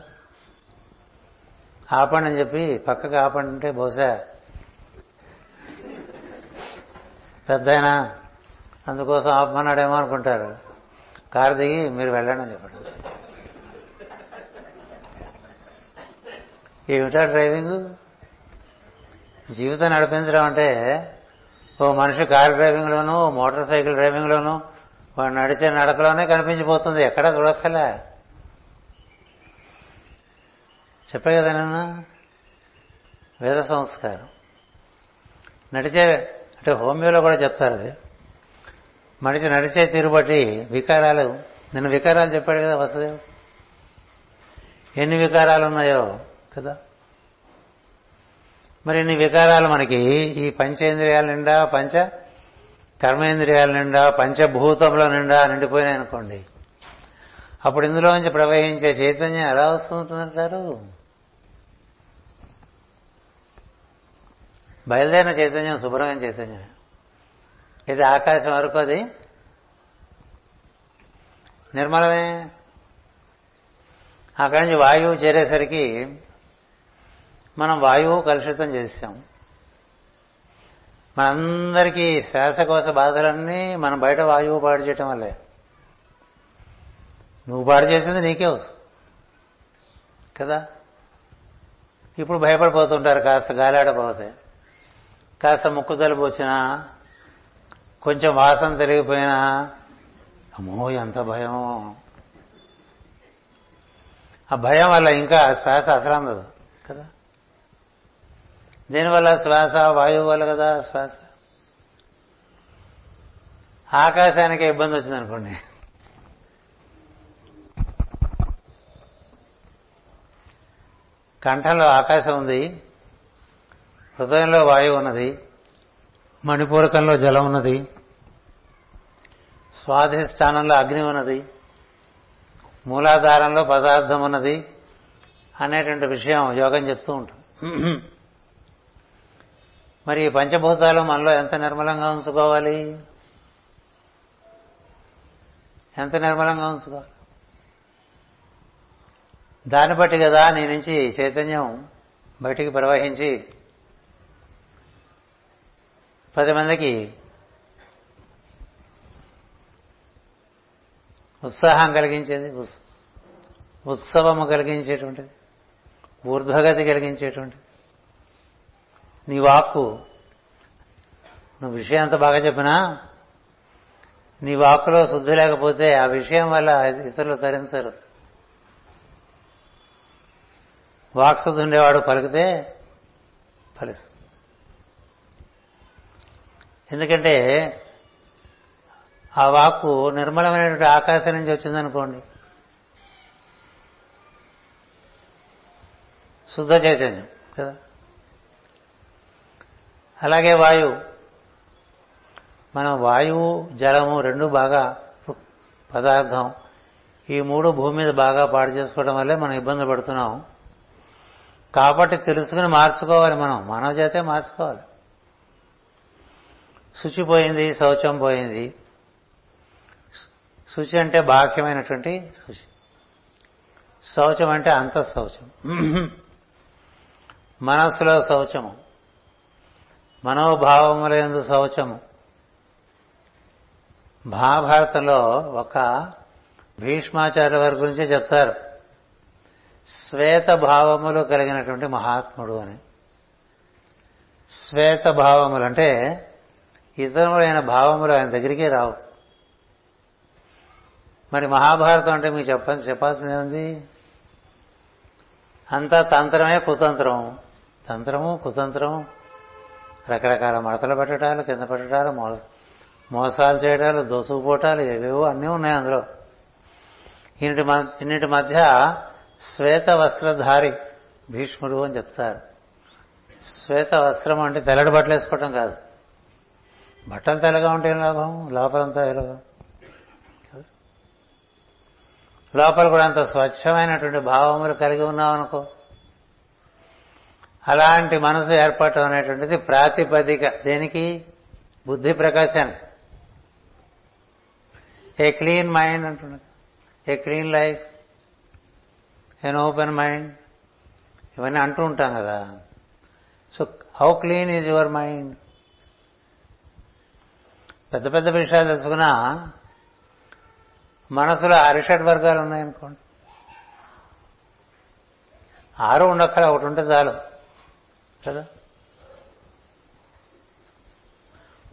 ఆపండి అని చెప్పి పక్కకి ఆపండి అంటే బహుశా పెద్ద అందుకోసం ఆపమన్నాడేమో అనుకుంటారు. కారు దిగి మీరు వెళ్ళండి అని చెప్పండి. ఏమిటా డ్రైవింగ్? జీవితం నడిపించడం అంటే ఓ మనిషి కారు డ్రైవింగ్లోనూ మోటార్ సైకిల్ డ్రైవింగ్లోనూ వాడు నడిచే నడకలోనే కనిపించిపోతుంది. ఎక్కడా చూడక్కలే చెప్పే కదా నిన్న? వేద సంస్కారం. నడిచే అంటే హోమియోలో కూడా చెప్తారు అది. మనిషి నడిచే తీరు బట్టి వికారాలు నిన్న వికారాలు చెప్పాడు కదా వసుదేవ్? ఎన్ని వికారాలు ఉన్నాయో కదా? మరి ఇన్ని వికారాలు మనకి ఈ పంచేంద్రియాల నిండా పంచ కర్మేంద్రియాల నిండా పంచభూతముల నిండా నిండిపోయినాయి అనుకోండి. అప్పుడు ఇందులోంచి ప్రవహించే చైతన్యం ఎలా వస్తుంటుందంటారు బయలుదేరిన చైతన్యం శుభ్రమైన చైతన్యం ఇది ఆకాశం వరకు అది నిర్మలమే. అక్కడి నుంచి వాయువు చేరేసరికి మనం వాయువు కలుషితం చేశాం. మనందరికీ శ్వాసకోశ బాధలన్నీ మనం బయట వాయువు పాడు చేయటం వల్లే. నువ్వు పాడు చేసింది నీకే వస్తుంది. కదా? ఇప్పుడు భయపడిపోతుంటారు కాస్త గాలాడపోతే. కాస్త ముక్కు జలుబు వచ్చినా కొంచెం వాసన తిరిగిపోయినా అమ్మో ఎంత భయం. ఆ భయం వల్ల ఇంకా శ్వాస అసలు అందదు దీనివల్ల శ్వాస వాయువు వల్ల కదా శ్వాస. ఆకాశానికి ఇబ్బంది వచ్చిందనుకోండి కంఠంలో ఆకాశం ఉంది హృదయంలో వాయువు ఉన్నది మణిపూరకంలో జలం ఉన్నది స్వాధిష్టానంలో అగ్ని ఉన్నది మూలాధారంలో పదార్థం ఉన్నది అనేటువంటి విషయం యోగం చెప్తూ ఉంటుంది మరి ఈ పంచభూతాలు మనలో ఎంత నిర్మలంగా ఉంచుకోవాలి? ఎంత నిర్మలంగా ఉంచుకోవాలి? దాన్ని బట్టి కదా నీ నుంచి చైతన్యం బయటికి ప్రవహించి పది మందికి ఉత్సాహం కలిగించేది ఉత్సవము కలిగించేటువంటిది ఊర్ధ్వగతి కలిగించేటువంటిది. నీ వాక్కు. నువ్వు విషయం అంత బాగా చెప్పినా? నీ వాక్కులో శుద్ధి లేకపోతే ఆ విషయం వల్ల ఇతరులు తరించరు. వాక్శుద్ధి ఉండేవాడు పలికితే ఫలిస్తుంది. ఎందుకంటే ఆ వాక్కు నిర్మలమైనటువంటి ఆకాశం నుంచి వచ్చిందనుకోండి. శుద్ధ చైతన్యం కదా? అలాగే వాయువు మనం వాయువు జలము రెండు బాగా పదార్థం. ఈ మూడు భూమి మీద బాగా పాడు చేసుకోవడం వల్లే మనం ఇబ్బంది పడుతున్నాం. కాబట్టి తెలుసుకుని మార్చుకోవాలి మనం. మానవ చేతే మార్చుకోవాలి. శుచి పోయింది శౌచం పోయింది. శుచి అంటే బాహ్యమైనటువంటి శుచి. శౌచం అంటే అంత శౌచం మనస్సులో శౌచము. మనోభావములందు శౌచము. మహాభారతంలో ఒక భీష్మాచార్య వారి గురించి చెప్తారు. శ్వేత భావములు కలిగినటువంటి మహాత్ముడు అని. శ్వేత భావములు అంటే ఇతరులైన భావములు ఆయన దగ్గరికే రావు. మరి మహాభారతం అంటే మీకు చెప్పండి చెప్పాల్సింది ఉంది అంతా తంత్రమే కుతంత్రం తంత్రము కుతంత్రం రకరకాల మడతలు పెట్టడాలు కింద పెట్టడాలు మో మోసాలు చేయడాలు దోసుకుపోవటాలు ఏవేవో అన్నీ ఉన్నాయి అందులో. ఇన్నిటి ఇన్నిటి మధ్య శ్వేత వస్త్రధారి భీష్ముడు అని చెప్తారు. శ్వేత వస్త్రం అంటే తెల్లడి బట్టలు వేసుకోవటం కాదు. బట్టలు తెల్లగా ఉంటే ఏం లాభం? లోపలంతా ఎలాగో లోపల కూడా అంత స్వచ్ఛమైనటువంటి భావములు కలిగి ఉన్నామనుకో అనుకో అలాంటి మనసు ఏర్పడటం అనేటువంటిది ప్రాతిపదిక. దేనికి? బుద్ధి ప్రకాశానికి ఏ క్లీన్ మైండ్ అంటున్నది a clean life. An open mind. ఇవన్నీ అంటూ ఉంటాం కదా. So how clean is your mind? పెద్ద పెద్ద విషయాలు తెలుసుకున్నా మనసులో అరిషడ్ వర్గాలు ఉన్నాయనుకోండి. ఆరు ఉండక్కల ఒకటి ఉంటే చాలు. కదా?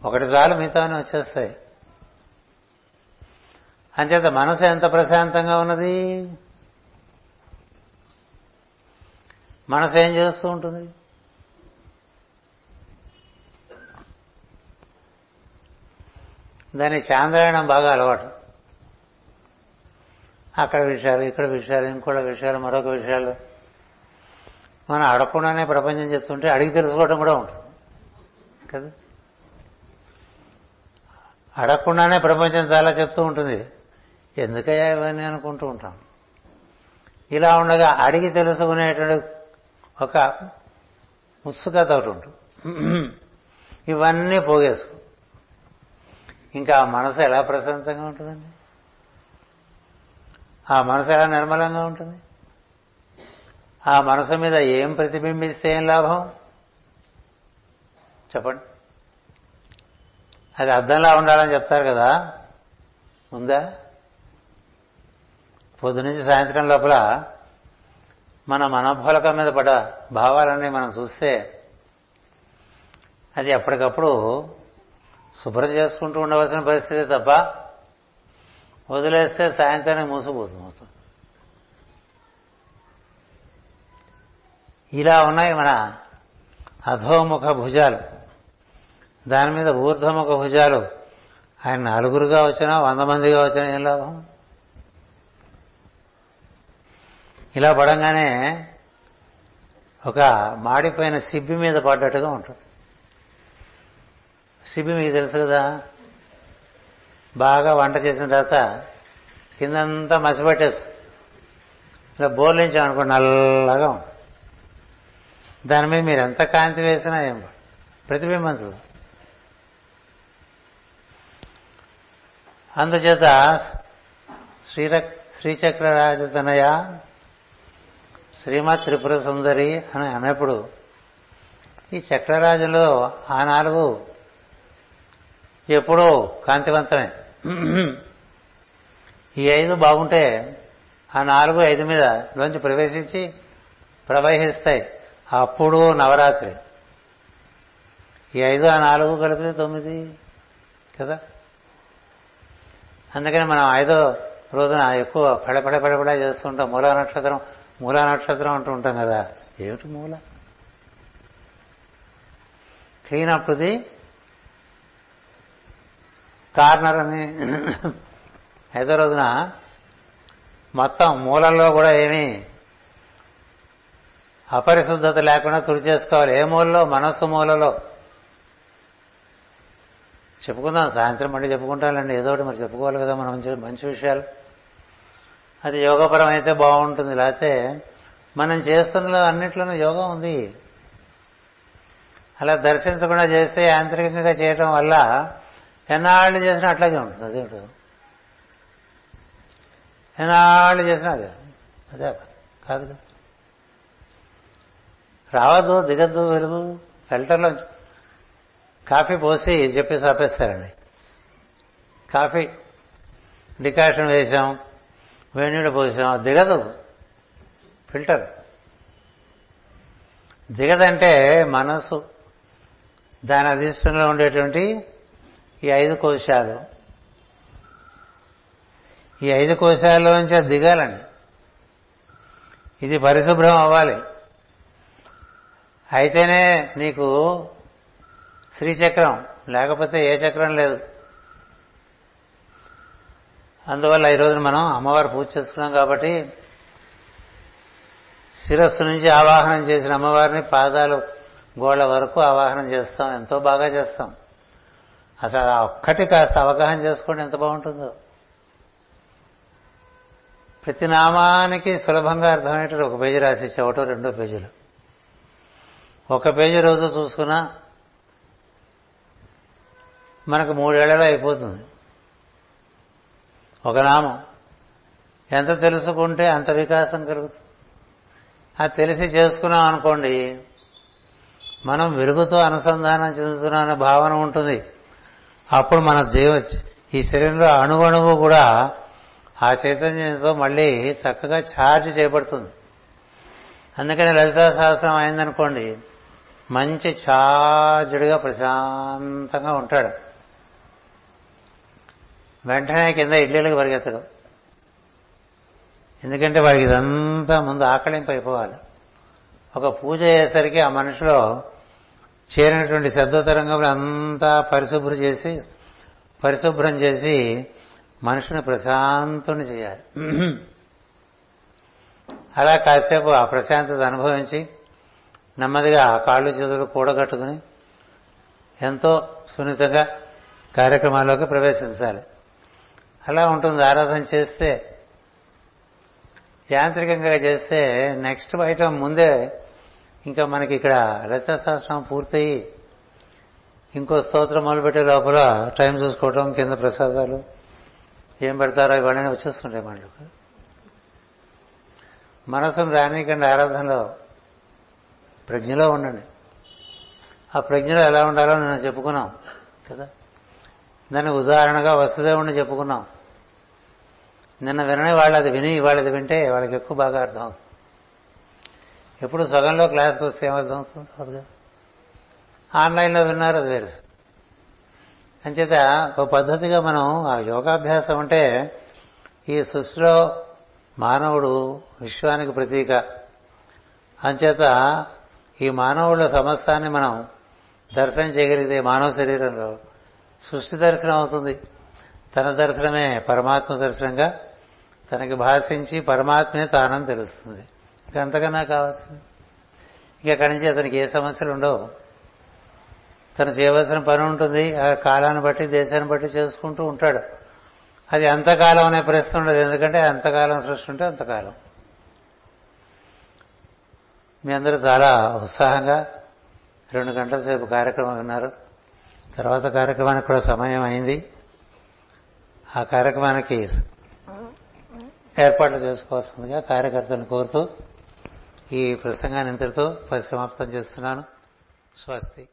ఒకటి చాలు మిగతావన్నీ వచ్చేస్తాయి. అంచేత మనసు ఎంత ప్రశాంతంగా ఉన్నది? మనసు ఏం చేస్తూ ఉంటుంది? దాని చాంద్రాయణం బాగా అలవాటు. అక్కడ విషయాలు ఇక్కడ విషయాలు ఇంకోటి విషయాలు మరొక విషయాలు. మనం అడగకుండానే ప్రపంచం చేస్తుంటే అడిగి తెలుసుకోవడం కూడా ఉంటుంది. కదా? అడగకుండానే ప్రపంచం చాలా చెప్తూ ఉంటుంది. ఎందుకయ్యా ఇవన్నీ అనుకుంటూ ఉంటాం. ఇలా ఉండగా అడిగి తెలుసుకునేటువంటి ఒక ఉత్సుకత ఒకటి ఉంటుంది. ఇవన్నీ పోగేసుకో. ఇంకా ఆ మనసు ఎలా ప్రశాంతంగా ఉంటుందండి? ఆ మనసు ఎలా నిర్మలంగా ఉంటుంది? ఆ మనసు మీద ఏం ప్రతిబింబిస్తే ఏం లాభం? చెప్పండి. అది అర్థంలా ఉండాలని చెప్తారు కదా. ఉందా? పొద్దు నుంచి సాయంత్రం లోపల మన మనోఫలకం మీద పడ్డ భావాలన్నీ మనం చూస్తే అది ఎప్పటికప్పుడు శుభ్రం చేసుకుంటూ ఉండవలసిన పరిస్థితి తప్ప వదిలేస్తే సాయంత్రానికి మూసిపోతుంది మొత్తం ఇలా ఉన్నాయి మన అధోముఖ భుజాలు. దాని మీద ఊర్ధముఖ భుజాలు. ఆయన నలుగురుగా వచ్చినా వంద మందిగా వచ్చినా ఏం లాభం? ఇలా పడంగానే ఒక మాడిపోయిన సిబ్బి మీద పడ్డట్టుగా ఉంటుంది. సిబ్బి మీకు తెలుసు కదా? బాగా వంట చేసిన తర్వాత కిందంతా మసిపట్టేస్తుంది. ఇలా బోర్లించామనుకో నల్లగా ఉంటుంది. దాని మీద మీరు ఎంత కాంతి వేసినా ఏం ప్రతిబింబించదు. అందుచేత శ్రీర శ్రీచక్ర రాజతనయ శ్రీమత్ త్రిపుర సుందరి అని అన్నప్పుడు ఈ చక్రరాజులో ఆ నాలుగు ఎప్పుడూ కాంతివంతమే. ఈ ఐదు బాగుంటే ఆ నాలుగు ఐదు మీద లోంచి ప్రవేశించి ప్రవహిస్తాయి. అప్పుడు నవరాత్రి. ఈ ఐదు ఆ నాలుగు కలిపితే తొమ్మిది కదా? అందుకని మనం ఐదో రోజున ఎక్కువ పడపడ పడపడా చేస్తుంటాం మూలా నక్షత్రం మూలా నక్షత్రం అంటూ ఉంటాం కదా. ఏమిటి మూల? క్లీన్ అప్ ది కార్నర్ అని ఐదో రోజున మొత్తం మూలల్లో కూడా ఏమీ అపరిశుద్ధత లేకుండా తుడి చేసుకోవాలి. ఏ మూలలో? మనస్సు మూలలో. చెప్పుకుందాం. సాయంత్రం మళ్ళీ చెప్పుకుంటానండి ఏదో ఒకటి మరి చెప్పుకోవాలి కదా మనం మంచి విషయాలు. అది యోగపరం అయితే బాగుంటుంది. లేకపోతే మనం చేస్తున్న అన్నిట్లోనూ యోగం ఉంది. అలా దర్శించకుండా చేస్తే యాంత్రికంగా చేయటం వల్ల ఎన్నాళ్ళు చేసినా అట్లాగే ఉంటుంది. అదే ఉంటుంది. ఎన్నాళ్ళు చేసినా అదే. అదే కాదు కదా. రావద్దు దిగద్దు వెలుగు ఫిల్టర్లో కాఫీ పోసి చెప్పేసి ఆపేస్తారండి కాఫీ డికాషన్ వేసాం వేణీడు పోసాం దిగదు. ఫిల్టర్. దిగదంటే మనసు దాని అధిష్టంలో ఉండేటువంటి ఈ ఐదు కోశాలు. ఈ ఐదు కోశాల్లోంచి అది దిగాలండి. ఇది పరిశుభ్రం అవ్వాలి. అయితేనే నీకు శ్రీచక్రం లేకపోతే ఏ చక్రం లేదు. అందువల్ల ఈ రోజున మనం అమ్మవారు పూజ చేసుకున్నాం కాబట్టి శిరస్సు నుంచి ఆవాహనం చేసిన అమ్మవారిని పాదాలు గోళ్ళ వరకు ఆవాహనం చేస్తాం. ఎంతో బాగా చేస్తాం. అసలు ఆ ఒక్కటి కాస్త అవగాహన చేసుకోండి ఎంత బాగుంటుందో. ప్రతి నామానికి సులభంగా అర్థమయ్యేటట్టు ఒక పేజీ రాసి ఒకటో రెండో పేజీలు. ఒక పేజీ రోజు చూసుకున్నా మనకు మూడేళ్ళలో అయిపోతుంది. ఒక నామం. ఎంత తెలుసుకుంటే అంత వికాసం కలుగుతుంది. అది తెలిసి చేసుకున్నాం అనుకోండి మనం వెలుగుతో అనుసంధానం చెందుతున్నాం భావన ఉంటుంది. అప్పుడు మన జీవ ఈ శరీరంలో అణువణువు కూడా ఆ చైతన్యంతో మళ్ళీ చక్కగా ఛార్జ్ చేయబడుతుంది అందుకని లలితా సహస్రం అయిందనుకోండి మంచి చాజుడిగా ప్రశాంతంగా ఉంటాడు. వెంటనే కింద ఇడ్లీలకు పరిగెత్తడు. ఎందుకంటే వాడికి ఇదంతా ముందు ఆకలింపు అయిపోవాలి. ఒక పూజ అయ్యేసరికి ఆ మనిషిలో చేరినటువంటి శబ్దతరంగం అంతా పరిశుభ్రం చేసి పరిశుభ్రం చేసి మనుషుని ప్రశాంతుని చేయాలి. అలా కాసేపు ఆ ప్రశాంతత అనుభవించి నెమ్మదిగా కాళ్ళు చేతులు కూడగట్టుకుని ఎంతో సున్నితంగా కార్యక్రమాల్లోకి ప్రవేశించాలి. అలా ఉంటుంది. ఆరాధన చేస్తే యాంత్రికంగా చేస్తే నెక్స్ట్ ఐటమ్ ముందే ఇంకా మనకి ఇక్కడ లలిత పూర్తయి ఇంకో స్తోత్రం మొదలుపెట్టే లోపల టైం చూసుకోవటం కింద ప్రసాదాలు ఏం పెడతారో ఇవన్నీ వచ్చేస్తుంటాయి మనకు. మనసును రానికండి ఆరాధనలో. ప్రజ్ఞలో ఉండండి. ఆ ప్రజ్ఞలో ఎలా ఉండాలో నేను చెప్పుకున్నాం కదా? దాన్ని ఉదాహరణగా వసుదేవుణ్ణి చెప్పుకున్నాం. నిన్న వినని వాళ్ళు అది విని వాళ్ళది వింటే వాళ్ళకి ఎక్కువ బాగా అర్థం అవుతుంది. ఎప్పుడు సగంలో క్లాస్కి వస్తే ఏమర్థం అవుతుంది కాదు కదా? ఆన్లైన్లో విన్నారు అది వేరు. అంచేత ఒక పద్ధతిగా మనం ఆ యోగాభ్యాసం అంటే ఈ సృష్టిలో మానవుడు విశ్వానికి ప్రతీక. అంచేత ఈ మానవుల సమస్తాన్ని మనం దర్శనం చేయగలిగితే మానవ శరీరంలో సృష్టి దర్శనం అవుతుంది. తన దర్శనమే పరమాత్మ దర్శనంగా తనకి భాషించి పరమాత్మే తానని తెలుస్తుంది. ఇక అంతకన్నా కావాల్సింది. ఇక అక్కడి నుంచి అతనికి ఏ సమస్యలు ఉండవు. తను చేయవలసిన పని ఉంటుంది. ఆ కాలాన్ని బట్టి దేశాన్ని బట్టి చేసుకుంటూ ఉంటాడు. అది ఎంతకాలం అనే ప్రశ్న ఉండదు. ఎందుకంటే ఎంతకాలం సృష్టి ఉంటే అంతకాలం. మీ అందరూ చాలా ఉత్సాహంగా రెండు గంటల సేపు కార్యక్రమం విన్నారు. తర్వాత కార్యక్రమానికి కూడా సమయం అయింది. ఆ కార్యక్రమానికి ఏర్పాట్లు చేసుకోవాల్సిందిగా కార్యకర్తలను కోరుతూ ఈ ప్రసంగాన్ని ఇంతటితో పరిసమాప్తం చేస్తున్నాను. స్వస్తి.